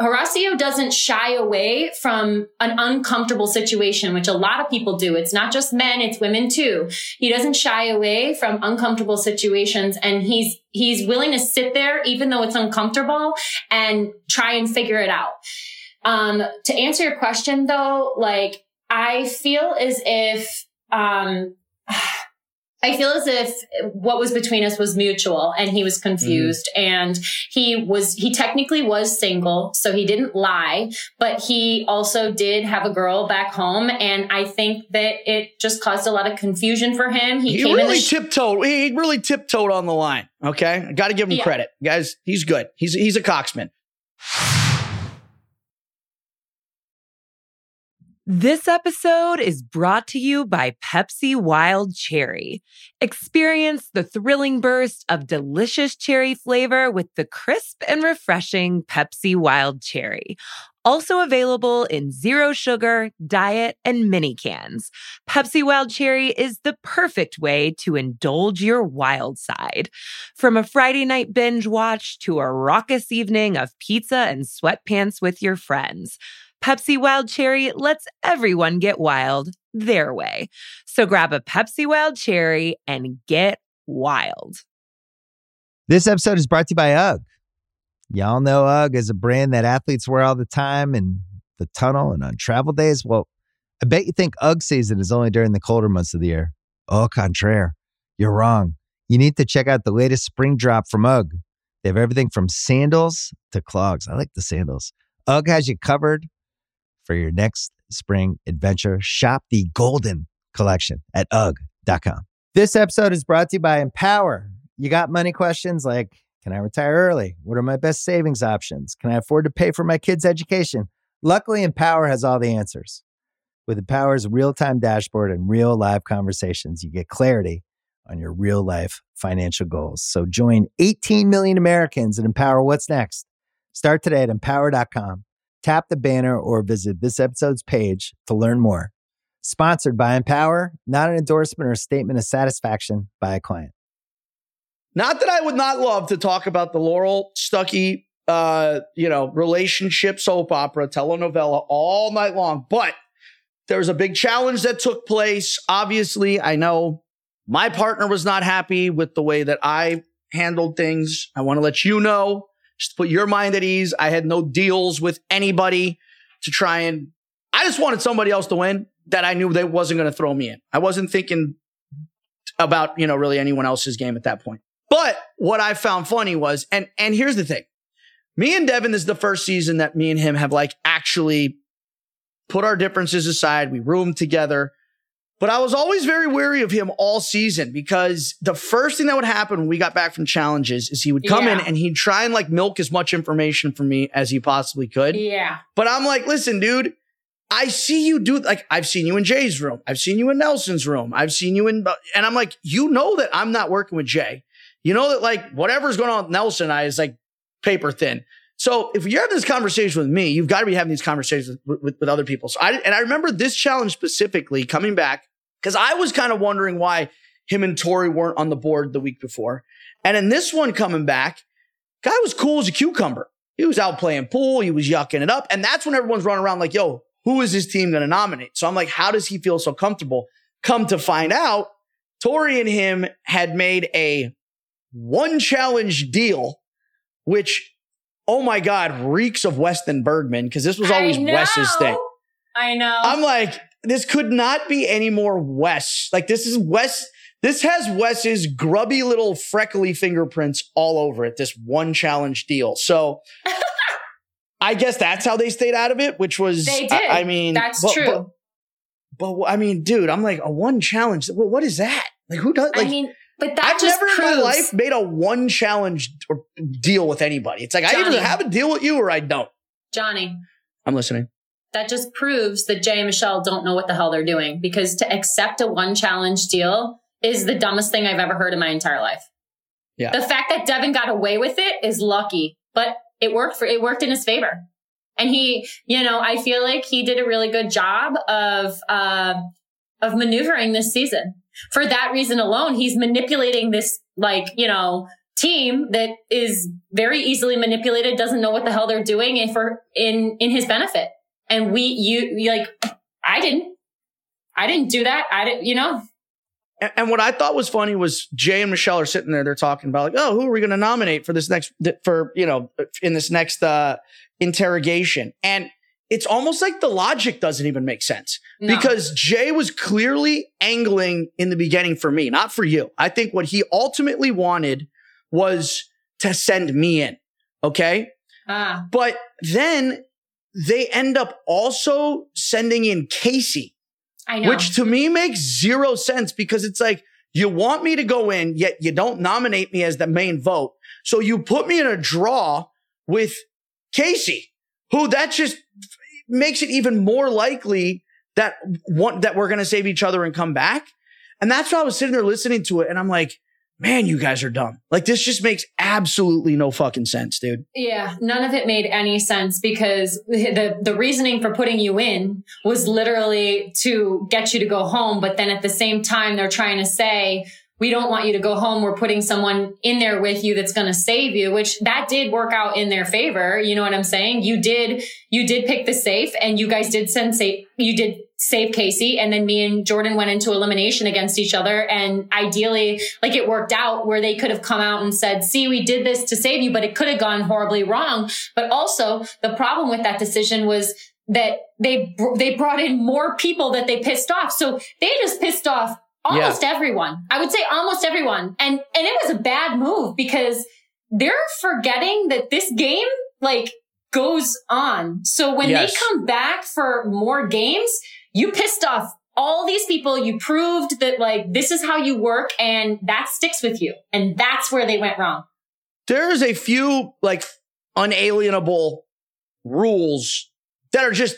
Horacio doesn't shy away from an uncomfortable situation, which a lot of people do. It's not just men, it's women too. He doesn't shy away from uncomfortable situations and he's, he's willing to sit there even though it's uncomfortable and try and figure it out. Um, to answer your question though, like I feel as if, um, I feel as if what was between us was mutual and he was confused mm. and he was, he technically was single. So he didn't lie, but he also did have a girl back home. And I think that it just caused a lot of confusion for him. He, he really sh- tiptoed. He really tiptoed on the line. Okay. I got to give him yeah. credit guys. He's good. He's, he's a coxman. This episode is brought to you by Pepsi Wild Cherry. Experience the thrilling burst of delicious cherry flavor with the crisp and refreshing Pepsi Wild Cherry. Also available in zero sugar, diet, and mini cans. Pepsi Wild Cherry is the perfect way to indulge your wild side. From a Friday night binge watch to a raucous evening of pizza and sweatpants with your friends. Pepsi Wild Cherry lets everyone get wild their way. So grab a Pepsi Wild Cherry and get wild. This episode is brought to you by UGG. Y'all know UGG is a brand that athletes wear all the time in the tunnel and on travel days. Well, I bet you think UGG season is only during the colder months of the year. Au contraire, you're wrong. You need to check out the latest spring drop from UGG. They have everything from sandals to clogs. I like the sandals. UGG has you covered for your next spring adventure. Shop the Golden Collection at UGG.com. This episode is brought to you by Empower. You got money questions like Can I retire early? What are my best savings options? Can I afford to pay for my kids' education? Luckily, Empower has all the answers. With Empower's real time dashboard and real live conversations, you get clarity on your real life financial goals. So join 18 million Americans and empower what's next. Start today at empower.com. Tap the banner or visit this episode's page to learn more. Sponsored by Empower, not an endorsement or statement of satisfaction by a client. Not that I would not love to talk about the Laurel Stucky, uh, you know, relationship soap opera, telenovela all night long, but there was a big challenge that took place. Obviously, I know my partner was not happy with the way that I handled things. I want to let you know, just put your mind at ease. I had no deals with anybody to try and, I just wanted somebody else to win that I knew they wasn't going to throw me in. I wasn't thinking about, you know, really anyone else's game at that point. But what I found funny was, and, and here's the thing. Me and Devin, is the first season that me and him have like actually put our differences aside. We roomed together. But I was always very wary of him all season because the first thing that would happen when we got back from challenges is he would come yeah. in and he'd try and like milk as much information from me as he possibly could. Yeah. But I'm like, listen, dude, I see you do like I've seen you in Jay's room. I've seen you in Nelson's room. I've seen you in and I'm like, you know that I'm not working with Jay. You know that like whatever's going on with Nelson and I is like paper thin. So if you're having this conversation with me, you've got to be having these conversations with, with, with other people. So I and I remember this challenge specifically coming back because I was kind of wondering why him and Tori weren't on the board the week before. And in this one coming back, guy was cool as a cucumber. He was out playing pool. He was yucking it up. And that's when everyone's running around like, yo, who is his team going to nominate? So I'm like, how does he feel so comfortable? Come to find out, Tori and him had made a one challenge deal, which, oh my God, reeks of Weston Bergmann, because this was always Wes's thing. I know. I'm like, this could not be any more Wes. Like this is Wes. This has Wes's grubby little freckly fingerprints all over it. This one challenge deal. So I guess that's how they stayed out of it, which was they did. I, I mean, that's but, true. But, but, I mean, dude, I'm like a one challenge. Well, what is that? Like who does? Like, I mean, but that I've never proves, in my life made a one challenge or deal with anybody. It's like Johnny. I either have a deal with you or I don't. Johnny. I'm listening that just proves that Jay and Michele don't know what the hell they're doing because to accept a one challenge deal is the dumbest thing I've ever heard in my entire life. Yeah. The fact that Devin got away with it is lucky, but it worked for, it worked in his favor. And he, you know, I feel like he did a really good job of, uh, of maneuvering this season. For that reason alone, he's manipulating this, like, you know, team that is very easily manipulated, doesn't know what the hell they're doing and for in, in his benefit. And we, you, you like, I didn't, I didn't do that. I didn't, you know. And, and what I thought was funny was Jay and Michele are sitting there. They're talking about like, oh, who are we going to nominate for this next, for, you know, in this next, uh, interrogation. And it's almost like the logic doesn't even make sense no. because Jay was clearly angling in the beginning for me, not for you. I think what he ultimately wanted was to send me in. Okay. Ah. But then they end up also sending in Kaycee. I know. Which to me makes zero sense because it's like, you want me to go in, yet you don't nominate me as the main vote. So you put me in a draw with Kaycee, who that just makes it even more likely that one, that we're going to save each other and come back. And that's why I was sitting there listening to it. And I'm like, man, you guys are dumb. Like this just makes absolutely no fucking sense, dude. Yeah, none of it made any sense because the the reasoning for putting you in was literally to get you to go home, but then at the same time they're trying to say we don't want you to go home. We're putting someone in there with you that's going to save you, which that did work out in their favor. You know what I'm saying? You did, you did pick the safe and you guys did send safe, you did save Kaycee. And then me and Jordan went into elimination against each other. And ideally, like it worked out where they could have come out and said, see, we did this to save you, but it could have gone horribly wrong. But also the problem with that decision was that they, they brought in more people that they pissed off. So they just pissed off almost yeah. everyone. I would say almost everyone. And and it was a bad move because they're forgetting that this game like goes on. So when yes. they come back for more games, you pissed off all these people. You proved that like this is how you work and that sticks with you. And that's where they went wrong. There's a few like unalienable rules that are just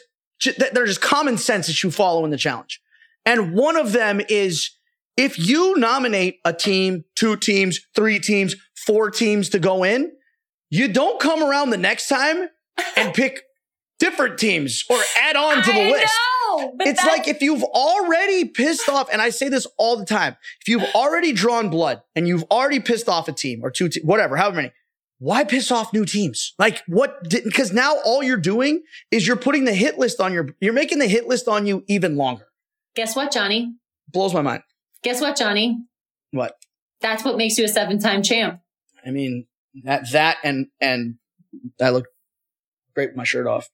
that they're just common sense that you follow in the challenge. And one of them is if you nominate a team, two teams, three teams, four teams to go in, you don't come around the next time and pick different teams or add on to the I list. Know, it's like if you've already pissed off, and I say this all the time, if you've already drawn blood and you've already pissed off a team or two, te- whatever, however many, why piss off new teams? Like what because now all you're doing is you're putting the hit list on your, you're making the hit list on you even longer. Guess what, Johnny? Blows my mind. Guess what, Johnny? What? That's what makes you a seven time champ. I mean, that, that and, and I look great with my shirt off.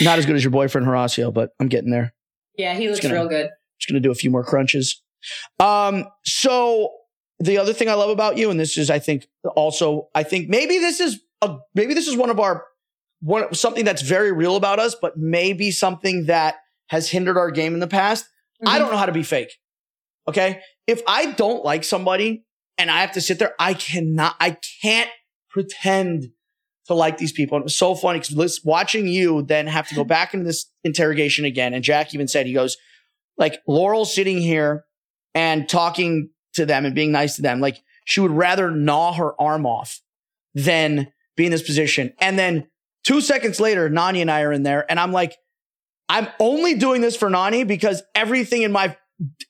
Not as good as your boyfriend Horacio, but I'm getting there. Yeah, he looks gonna, real good. Just gonna do a few more crunches. Um, so the other thing I love about you, and this is, I think, also, I think maybe this is a maybe this is one of our one something that's very real about us, but maybe something that has hindered our game in the past. Mm-hmm. I don't know how to be fake. Okay, if I don't like somebody and I have to sit there, I cannot, I can't pretend to like these people. And it was so funny because watching you then have to go back into this interrogation again. And Jack even said, he goes, like Laurel sitting here and talking to them and being nice to them. Like she would rather gnaw her arm off than be in this position. And then two seconds later, Nany and I are in there and I'm like, I'm only doing this for Nany because everything in my,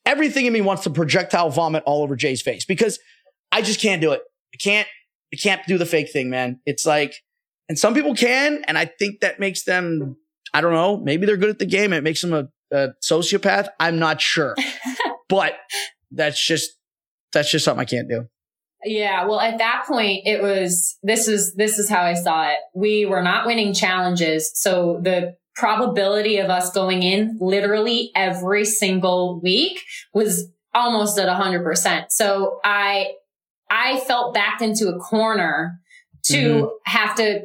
everything in me wants to projectile vomit all over Jay's face because I just can't do it. I can't, I can't do the fake thing, man. It's like, and some people can. And I think that makes them, I don't know, maybe they're good at the game. It makes them a, a sociopath. I'm not sure. but that's just, that's just something I can't do. Yeah, well, at that point, it was this is this is how I saw it. We were not winning challenges, so the probability of us going in literally every single week was almost at 100%. So I I felt backed into a corner to mm-hmm. have to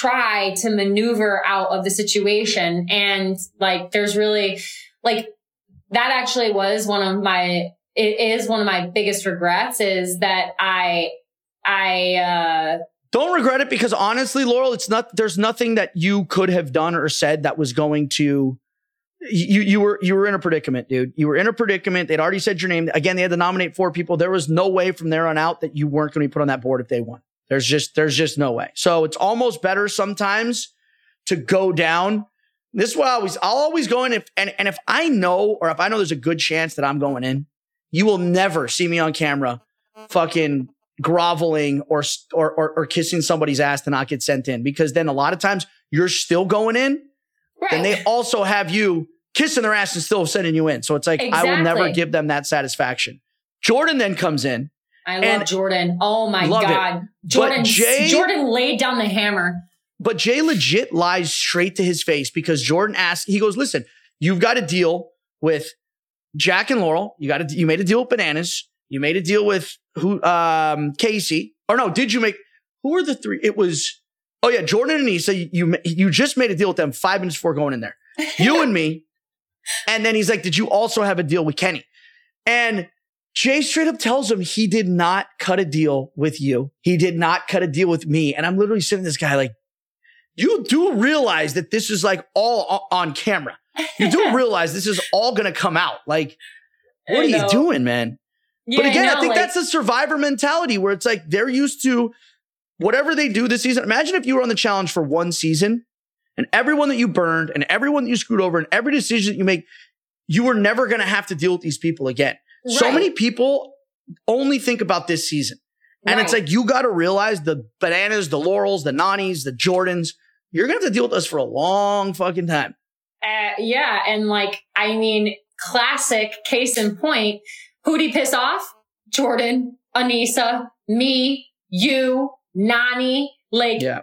try to maneuver out of the situation. And like, there's really like, that actually was one of my, it is one of my biggest regrets is that I, I, uh, don't regret it because honestly, Laurel, it's not, there's nothing that you could have done or said that was going to, you, you were, you were in a predicament, dude. You were in a predicament. They'd already said your name. Again, they had to nominate four people. There was no way from there on out that you weren't going to be put on that board if they won. There's just there's just no way. So it's almost better sometimes to go down. This is what I always I'll always go in if and, and if I know or if I know there's a good chance that I'm going in, you will never see me on camera fucking groveling or or or, or kissing somebody's ass to not get sent in because then a lot of times you're still going in. Right. And they also have you kissing their ass and still sending you in. So it's like exactly. I will never give them that satisfaction. Jordan then comes in I love Jordan. Oh my God. It. Jordan, Jay, Jordan laid down the hammer. But Jay legit lies straight to his face because Jordan asked, he goes, listen, you've got to deal with Jack and Laurel. You got to, you made a deal with bananas. You made a deal with who, um, Kaycee. Or no, did you make, who were the three? It was, oh yeah, Jordan and Aneesa. You, you, you just made a deal with them five minutes before going in there. You and me. And then he's like, did you also have a deal with Kenny? And Jay straight up tells him he did not cut a deal with you. He did not cut a deal with me. And I'm literally sitting this guy like, you do realize that this is like all on camera. You do realize this is all going to come out. Like, what are you doing, man? Yeah, but again, I, I think like- that's a survivor mentality where it's like they're used to whatever they do this season. Imagine if you were on the challenge for one season and everyone that you burned and everyone that you screwed over and every decision that you make, you were never going to have to deal with these people again. Right. So many people only think about this season. And right. it's like, you got to realize the bananas, the laurels, the Nanys, the Jordans, you're going to have to deal with us for a long fucking time. Uh, yeah. And like, I mean, classic case in point, who'd he piss off? Jordan, Aneesa, me, you, Nany. Like, yeah.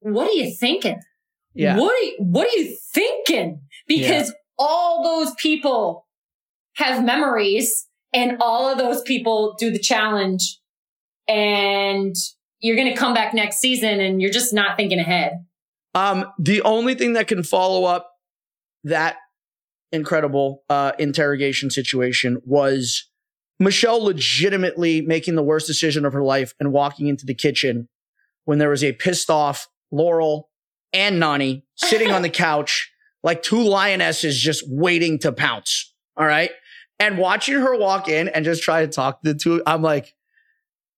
what are you thinking? Yeah. What are you, what are you thinking? Because yeah. all those people have memories and all of those people do the challenge and you're going to come back next season and you're just not thinking ahead. Um, the only thing that can follow up that incredible uh, interrogation situation was Michele legitimately making the worst decision of her life and walking into the kitchen when there was a pissed off Laurel and Nany sitting on the couch like two lionesses just waiting to pounce. All right. And watching her walk in and just try to talk to the two, I'm like,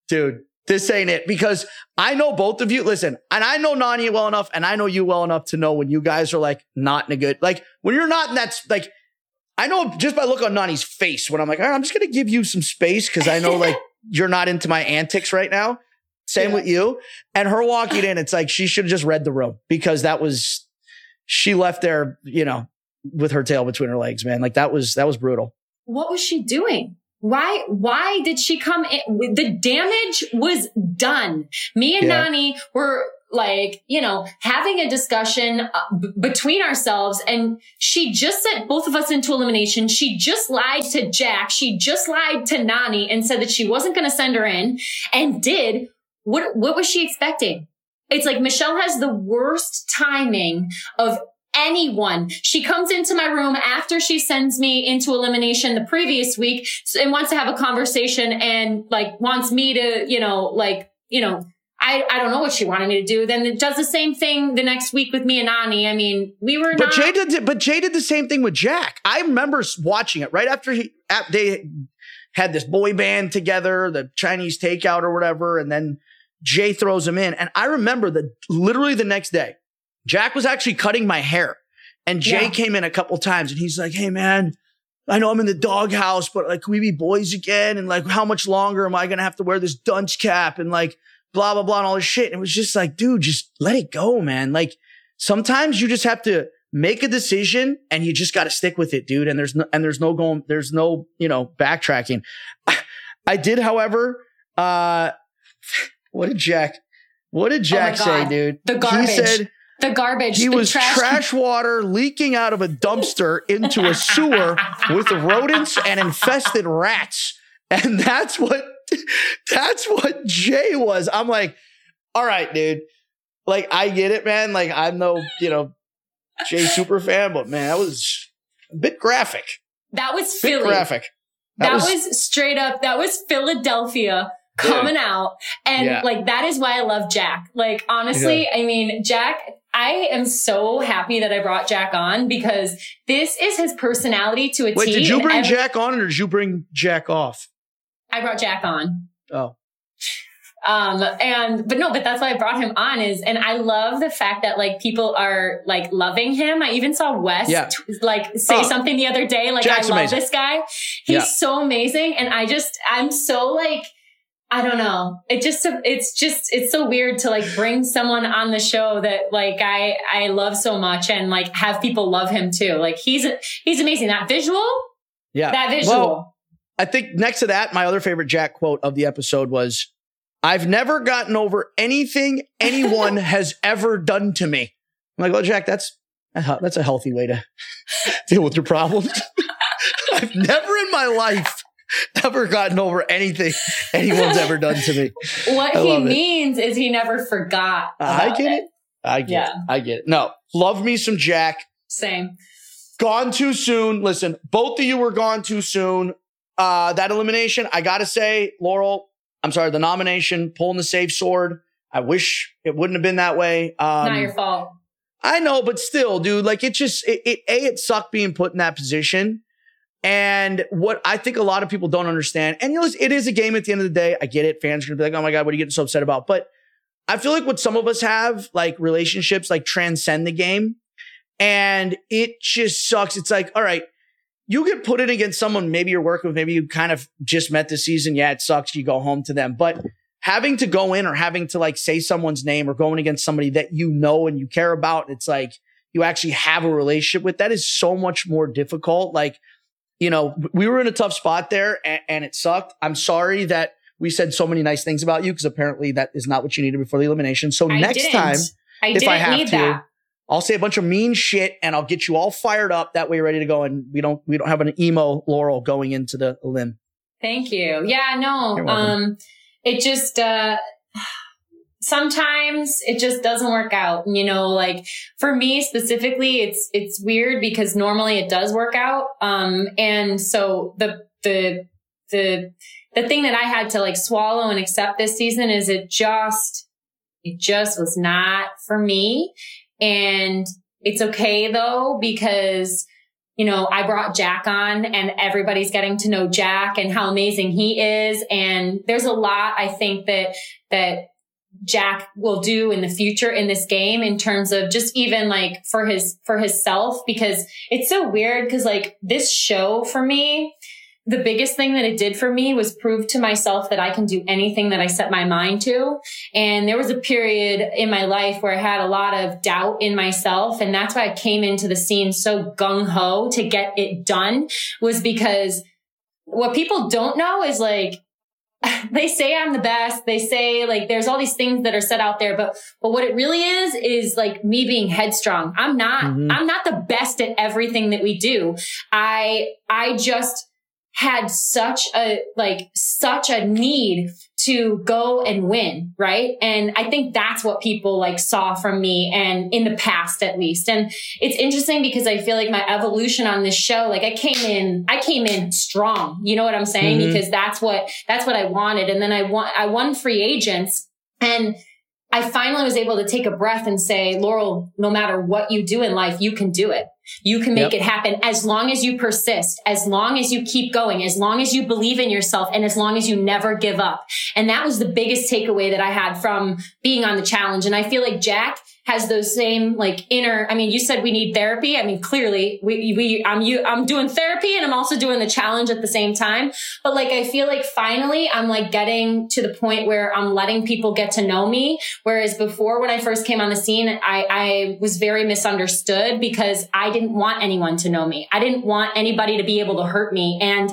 dude, this ain't it because I know both of you. Listen, and I know Nany well enough and I know you well enough to know when you guys are like not in a good, like when you're not in that, like, I know just by look on Nany's face when I'm like, all right, I'm just going to give you some space because I know like you're not into my antics right now. Same yeah. with you. And her walking in, it's like she should have just read the room because that was, she left there, you know, with her tail between her legs, man. Like that was, that was brutal. What was she doing? Why, why did she come in? The damage was done. Me and yeah. Nany were like, you know, having a discussion uh, b- between ourselves and she just sent both of us into elimination. She just lied to Jack. She just lied to Nany and said that she wasn't going to send her in and did. What, what was she expecting? It's like Michele has the worst timing of anyone. She comes into my room after she sends me into elimination the previous week and wants to have a conversation and like wants me to, you know, like, you know, I, I don't know what she wanted me to do. Then it does the same thing the next week with me and Nany. I mean, we were but not- Jay did but Jay did the same thing with Jack. I remember watching it right after he they had this boy band together, the Chinese takeout or whatever, and then Jay throws him in. And I remember that literally the next day, Jack was actually cutting my hair. And Jay yeah. came in a couple times and he's like, Hey man, I know I'm in the doghouse, but like, can we be boys again? And like, how much longer am I going to have to wear this dunce cap? And like, blah, blah, blah, and all this shit. And it was just like, dude, just let it go, man. Like sometimes you just have to make a decision and you just got to stick with it, dude. And there's no, and there's no going, there's no, you know, backtracking. I did, however, uh, what did Jack, what did oh Jack oh say, dude? The garbage. He said, the garbage. He the was trash. trash water leaking out of a dumpster into a sewer with rodents and infested rats. And that's what that's what Jay was. I'm like, all right, dude. Like, I get it, man. Like, I'm no, you know, Jay super fan, but man, that was a bit graphic. That was Philly. graphic. That, that was, was, straight up. That was Philadelphia coming out, and yeah. like that is why I love Jack. Like, honestly, yeah. I mean, Jack. I am so happy that I brought Jack on because this is his personality to a Wait, T. did you bring every- Jack on or did you bring Jack off? I brought Jack on. Oh. Um, and, but no, but that's why I brought him on is, and I love the fact that like people are like loving him. I even saw Wes yeah. t- like say oh. something the other day, like, Jack's I love amazing. this guy. He's yeah. so amazing. And I just, I'm so like, I don't know. It just, it's just, it's so weird to like bring someone on the show that like I, I love so much and like have people love him too. Like he's, he's amazing. That visual. Yeah. That visual. Well, I think next to that, my other favorite Jack quote of the episode was, I've never gotten over anything anyone has ever done to me. I'm like, well, Jack, that's, that's a healthy way to deal with your problems. I've never in my life ever gotten over anything anyone's ever done to me. What I he means it. is he never forgot. I get it. it. I get yeah. it. I get it. No, love me some Jack. Same. Gone too soon. Listen, both of you were gone too soon uh, that elimination, I got to say, Laurel, I'm sorry, the nomination, pulling the safe sword. I wish it wouldn't have been that way. Um, Not your fault. I know, but still, dude, like it just, it, it, A, it sucked being put in that position. And what I think a lot of people don't understand, and you know, it is a game at the end of the day. I get it. Fans are gonna be like, oh my God, what are you getting so upset about? But I feel like what some of us have, like relationships, like transcend the game. And it just sucks. It's like, all right, you get put in against someone maybe you're working with, maybe you kind of just met this season. Yeah, it sucks. You go home to them. But having to go in or having to like say someone's name or going against somebody that you know and you care about, it's like you actually have a relationship with, that is so much more difficult. Like, you know, we were in a tough spot there and, and it sucked. I'm sorry that we said so many nice things about you because apparently that is not what you needed before the elimination. So I next didn't. time, I if I have to, that. I'll say a bunch of mean shit and I'll get you all fired up. That way, you're ready to go. And we don't we don't have an emo Laurel going into the limb. Thank you. Yeah, no. Um, it just uh, sometimes it just doesn't work out. You know, like for me specifically, it's it's weird because normally it does work out. Um, and so the the the the thing that I had to like swallow and accept this season is it just it just was not for me. And it's okay though, because, you know, I brought Jack on and everybody's getting to know Jack and how amazing he is. And there's a lot I think that, that Jack will do in the future in this game in terms of just even like for his, for his self, because it's so weird. Cause like this show for me, the biggest thing that it did for me was prove to myself that I can do anything that I set my mind to. And there was a period in my life where I had a lot of doubt in myself. And that's why I came into the scene so gung ho to get it done was because what people don't know is like, they say I'm the best. They say like there's all these things that are set out there, but but what it really is is like me being headstrong. I'm not mm-hmm. I'm not the best at everything that we do. I I just had such a, like, such a need to go and win, right? And I think that's what people like saw from me and in the past at least. And it's interesting because I feel like my evolution on this show, like I came in, I came in strong. You know what I'm saying? Mm-hmm. Because that's what, that's what I wanted. And then I won, I won free agents and I finally was able to take a breath and say, Laurel, no matter what you do in life, you can do it. You can make yep. it happen as long as you persist, as long as you keep going, as long as you believe in yourself, and as long as you never give up. And that was the biggest takeaway that I had from being on the challenge. And I feel like Jack has those same like inner, I mean, you said we need therapy. I mean, clearly we, we, I'm you, I'm doing therapy and I'm also doing the challenge at the same time. But like, I feel like finally I'm like getting to the point where I'm letting people get to know me. Whereas before when I first came on the scene, I, I was very misunderstood because I didn't want anyone to know me. I didn't want anybody to be able to hurt me. And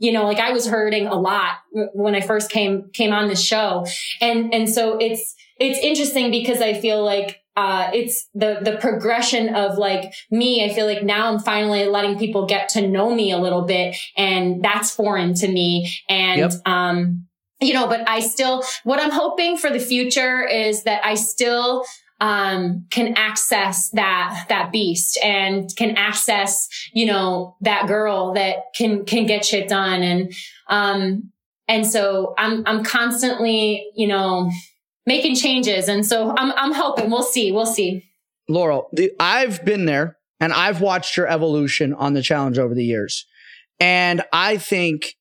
you know, like I was hurting a lot when I first came, came on this show. And, and so it's, it's interesting because I feel like uh, it's the the progression of like me. I feel like now I'm finally letting people get to know me a little bit, and that's foreign to me. And yep. um, you know, but I still what I'm hoping for the future is that I still um, can access that that beast and can access you know that girl that can can get shit done and um and so I'm I'm constantly you know making changes. And so I'm, I'm hoping we'll see. We'll see. Laurel, the, I've been there and I've watched your evolution on the challenge over the years. And I think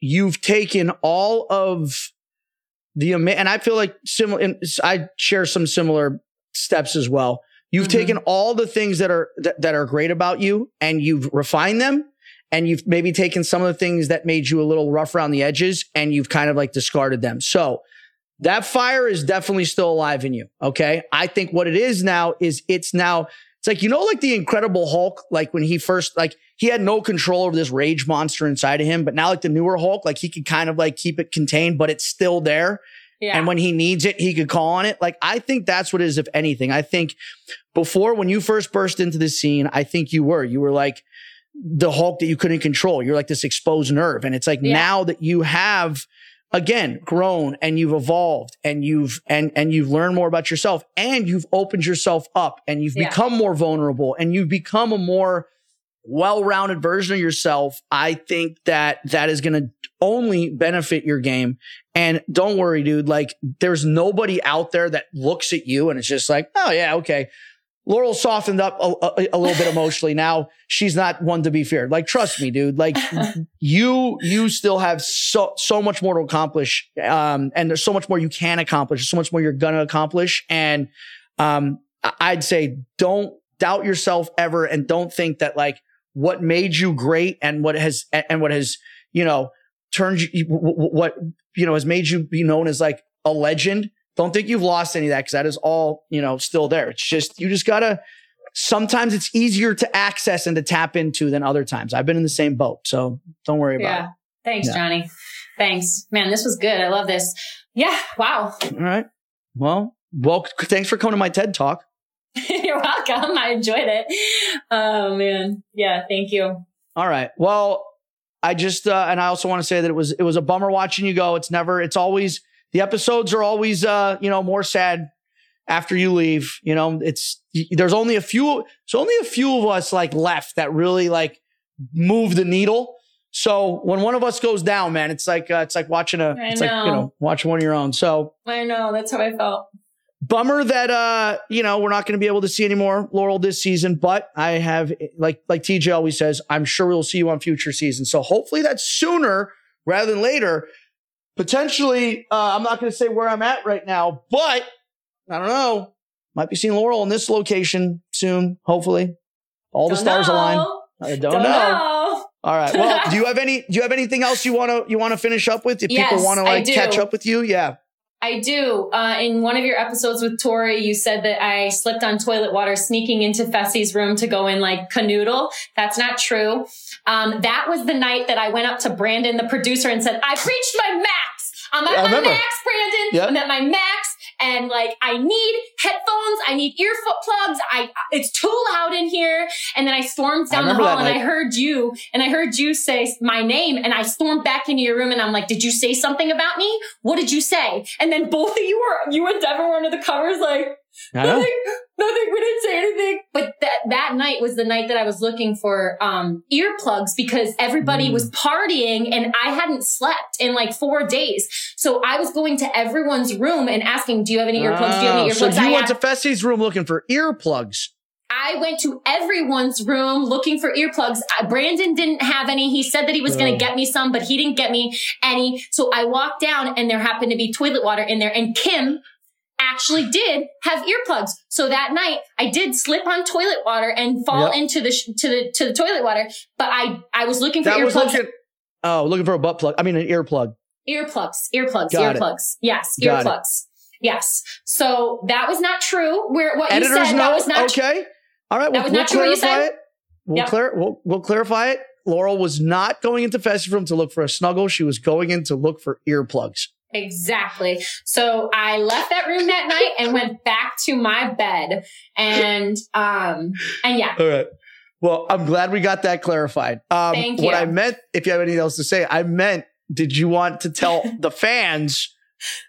you've taken all of the, and I feel like similar, I share some similar steps as well. You've mm-hmm. taken all the things that are, that, that are great about you and you've refined them and you've maybe taken some of the things that made you a little rough around the edges and you've kind of like discarded them. So that fire is definitely still alive in you. Okay. I think what it is now is it's now, it's like, you know, like the Incredible Hulk, like when he first, like he had no control over this rage monster inside of him, but now like the newer Hulk, like he could kind of like keep it contained, but it's still there. Yeah. And when he needs it, he could call on it. Like, I think that's what it is, if anything. I think before, when you first burst into the scene, I think you were, you were like the Hulk that you couldn't control. You're like this exposed nerve. And it's like yeah. now that you have again grown and you've evolved and you've and and you've learned more about yourself and you've opened yourself up and you've yeah. become more vulnerable and you've become a more well-rounded version of yourself i think that that is going to only benefit your game and don't worry dude like there's nobody out there that looks at you and it's just like oh yeah okay Laurel softened up a, a, a, little bit emotionally. Now she's not one to be feared. Like, trust me, dude. Like, you you still have so so much more to accomplish, um, and there's so much more you can accomplish. There's so much more you're gonna accomplish, and um, I'd say don't doubt yourself ever, and don't think that like what made you great and what has and what has you know turned you what you know has made you be known as like a legend don't think you've lost any of that because that is all, you know, still there. It's just, you just gotta, sometimes it's easier to access and to tap into than other times. I've been in the same boat. So don't worry about yeah. it. Thanks, yeah. Johnny. Thanks. Man, this was good. I love this. Yeah. Wow. All right. Well, well, thanks for coming to my TED talk. You're welcome. I enjoyed it. Oh man. Yeah. Thank you. All right. Well, I just uh, and I also want to say that it was it was a bummer watching you go. It's never. It's always the episodes are always uh you know more sad after you leave. You know, it's there's only a few. There's only a few of us like left that really like move the needle. So when one of us goes down, man, it's like uh, it's like watching a I it's like you know. know watching one of your own. So I know. That's how I felt. Bummer that uh you know we're not going to be able to see any more Laurel this season. But I have like like TJ always says, I'm sure we'll see you on future seasons. So hopefully that's sooner rather than later. Potentially, uh, I'm not going to say where I'm at right now, but I don't know. Might be seeing Laurel in this location soon. Hopefully, all the Don't stars know. align. I don't, Don't know. know. All right. Well, do you have any? Do you have anything else you want to you want to finish up with? If people want to like catch up with you, yeah. I do. Uh, in one of your episodes with Tori, you said that I slipped on toilet water sneaking into Fessy's room to go in like canoodle. That's not true. Um, that was the night that I went up to Brandon, the producer, and said, I've reached my max. I'm at I my remember. max, Brandon. Yep. I'm at my max. And like, I need headphones. I need ear foot plugs. I, it's too loud in here. And then I stormed I down the hall and I heard you and I heard you say my name and I stormed back into your room and I'm like, did you say something about me? What did you say? And then both of you were, you and Devin were under the covers like, I know. nothing, nothing, we didn't say anything. But that, that night was the night that I was looking for, um, earplugs because everybody Mm. was partying and I hadn't slept in like four days. So I was going to everyone's room and asking, do you have any earplugs? Do you have any Oh, earplugs? So you I went had- to Fessy's room looking for earplugs. I went to everyone's room looking for earplugs. Uh, Brandon didn't have any. He said that he was going Oh. to get me some, but he didn't get me any. So I walked down and there happened to be toilet water in there and Kim actually did have earplugs. So that night I did slip on toilet water and fall Yep. into the, sh- to the, to the toilet water. But I, I was looking for That earplugs. looking. Oh, looking for a butt plug. I mean, an earplug. earplugs, earplugs, Got it. earplugs. Yes, Got it. earplugs. Yes. So that was not true. Where what Editors you said, that was not true. okay. All right. We'll, we'll not true you clarify it. We'll, Yep. clar- we'll, we'll clarify it. Laurel was not going into room to look for a snuggle. She was going in to look for earplugs. Exactly. So I left that room that night and went back to my bed. And um and yeah. All right. Well, I'm glad we got that clarified. Um, Thank What. I meant, if you have anything else to say, I meant, did you want to tell the fans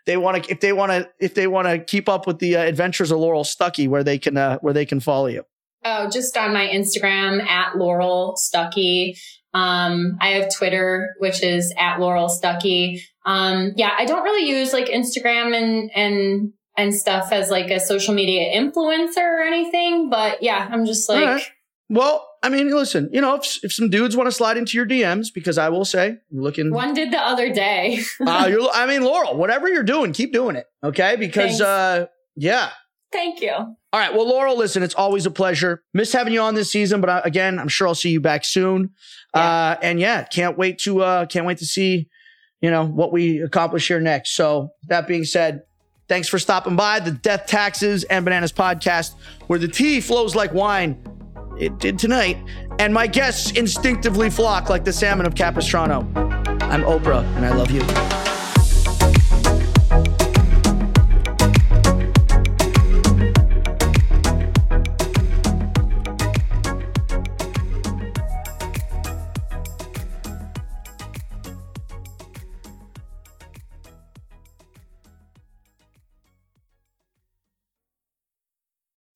they want to, if they want to, if they want to keep up with the uh, adventures of Laurel Stucky, where they can, uh, where they can follow you? Oh, just on my Instagram at Laurel Stucky. Um, I have Twitter, which is at Laurel Stucky. Um, yeah, I don't really use like Instagram and and and stuff as like a social media influencer or anything, but yeah, I'm just like right. Well, I mean, listen, you know, if, if some dudes want to slide into your DMs, because I will say, looking, one did the other day. uh, you're, I mean, Laurel, whatever you're doing, keep doing it. Okay. Because, Thanks. uh, yeah. Thank you. All right. Well, Laurel, listen, it's always a pleasure. Miss having you on this season, but uh, again, I'm sure I'll see you back soon. Uh, and yeah, can't wait to, uh, can't wait to see, you know, what we accomplish here next. So that being said, thanks for stopping by the Death Taxes and Bananas podcast, where the tea flows like wine. It did tonight. And my guests instinctively flock like the salmon of Capistrano. I'm Oprah and I love you.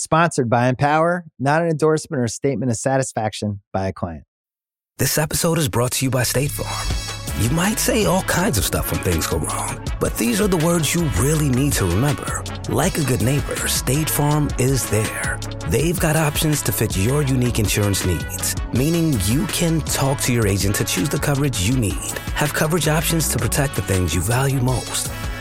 Sponsored by Empower, not an endorsement or a statement of satisfaction by a client. This episode is brought to you by State Farm. You might say all kinds of stuff when things go wrong, but these are the words you really need to remember. Like a good neighbor, State Farm is there. They've got options to fit your unique insurance needs, meaning you can talk to your agent to choose the coverage you need, have coverage options to protect the things you value most.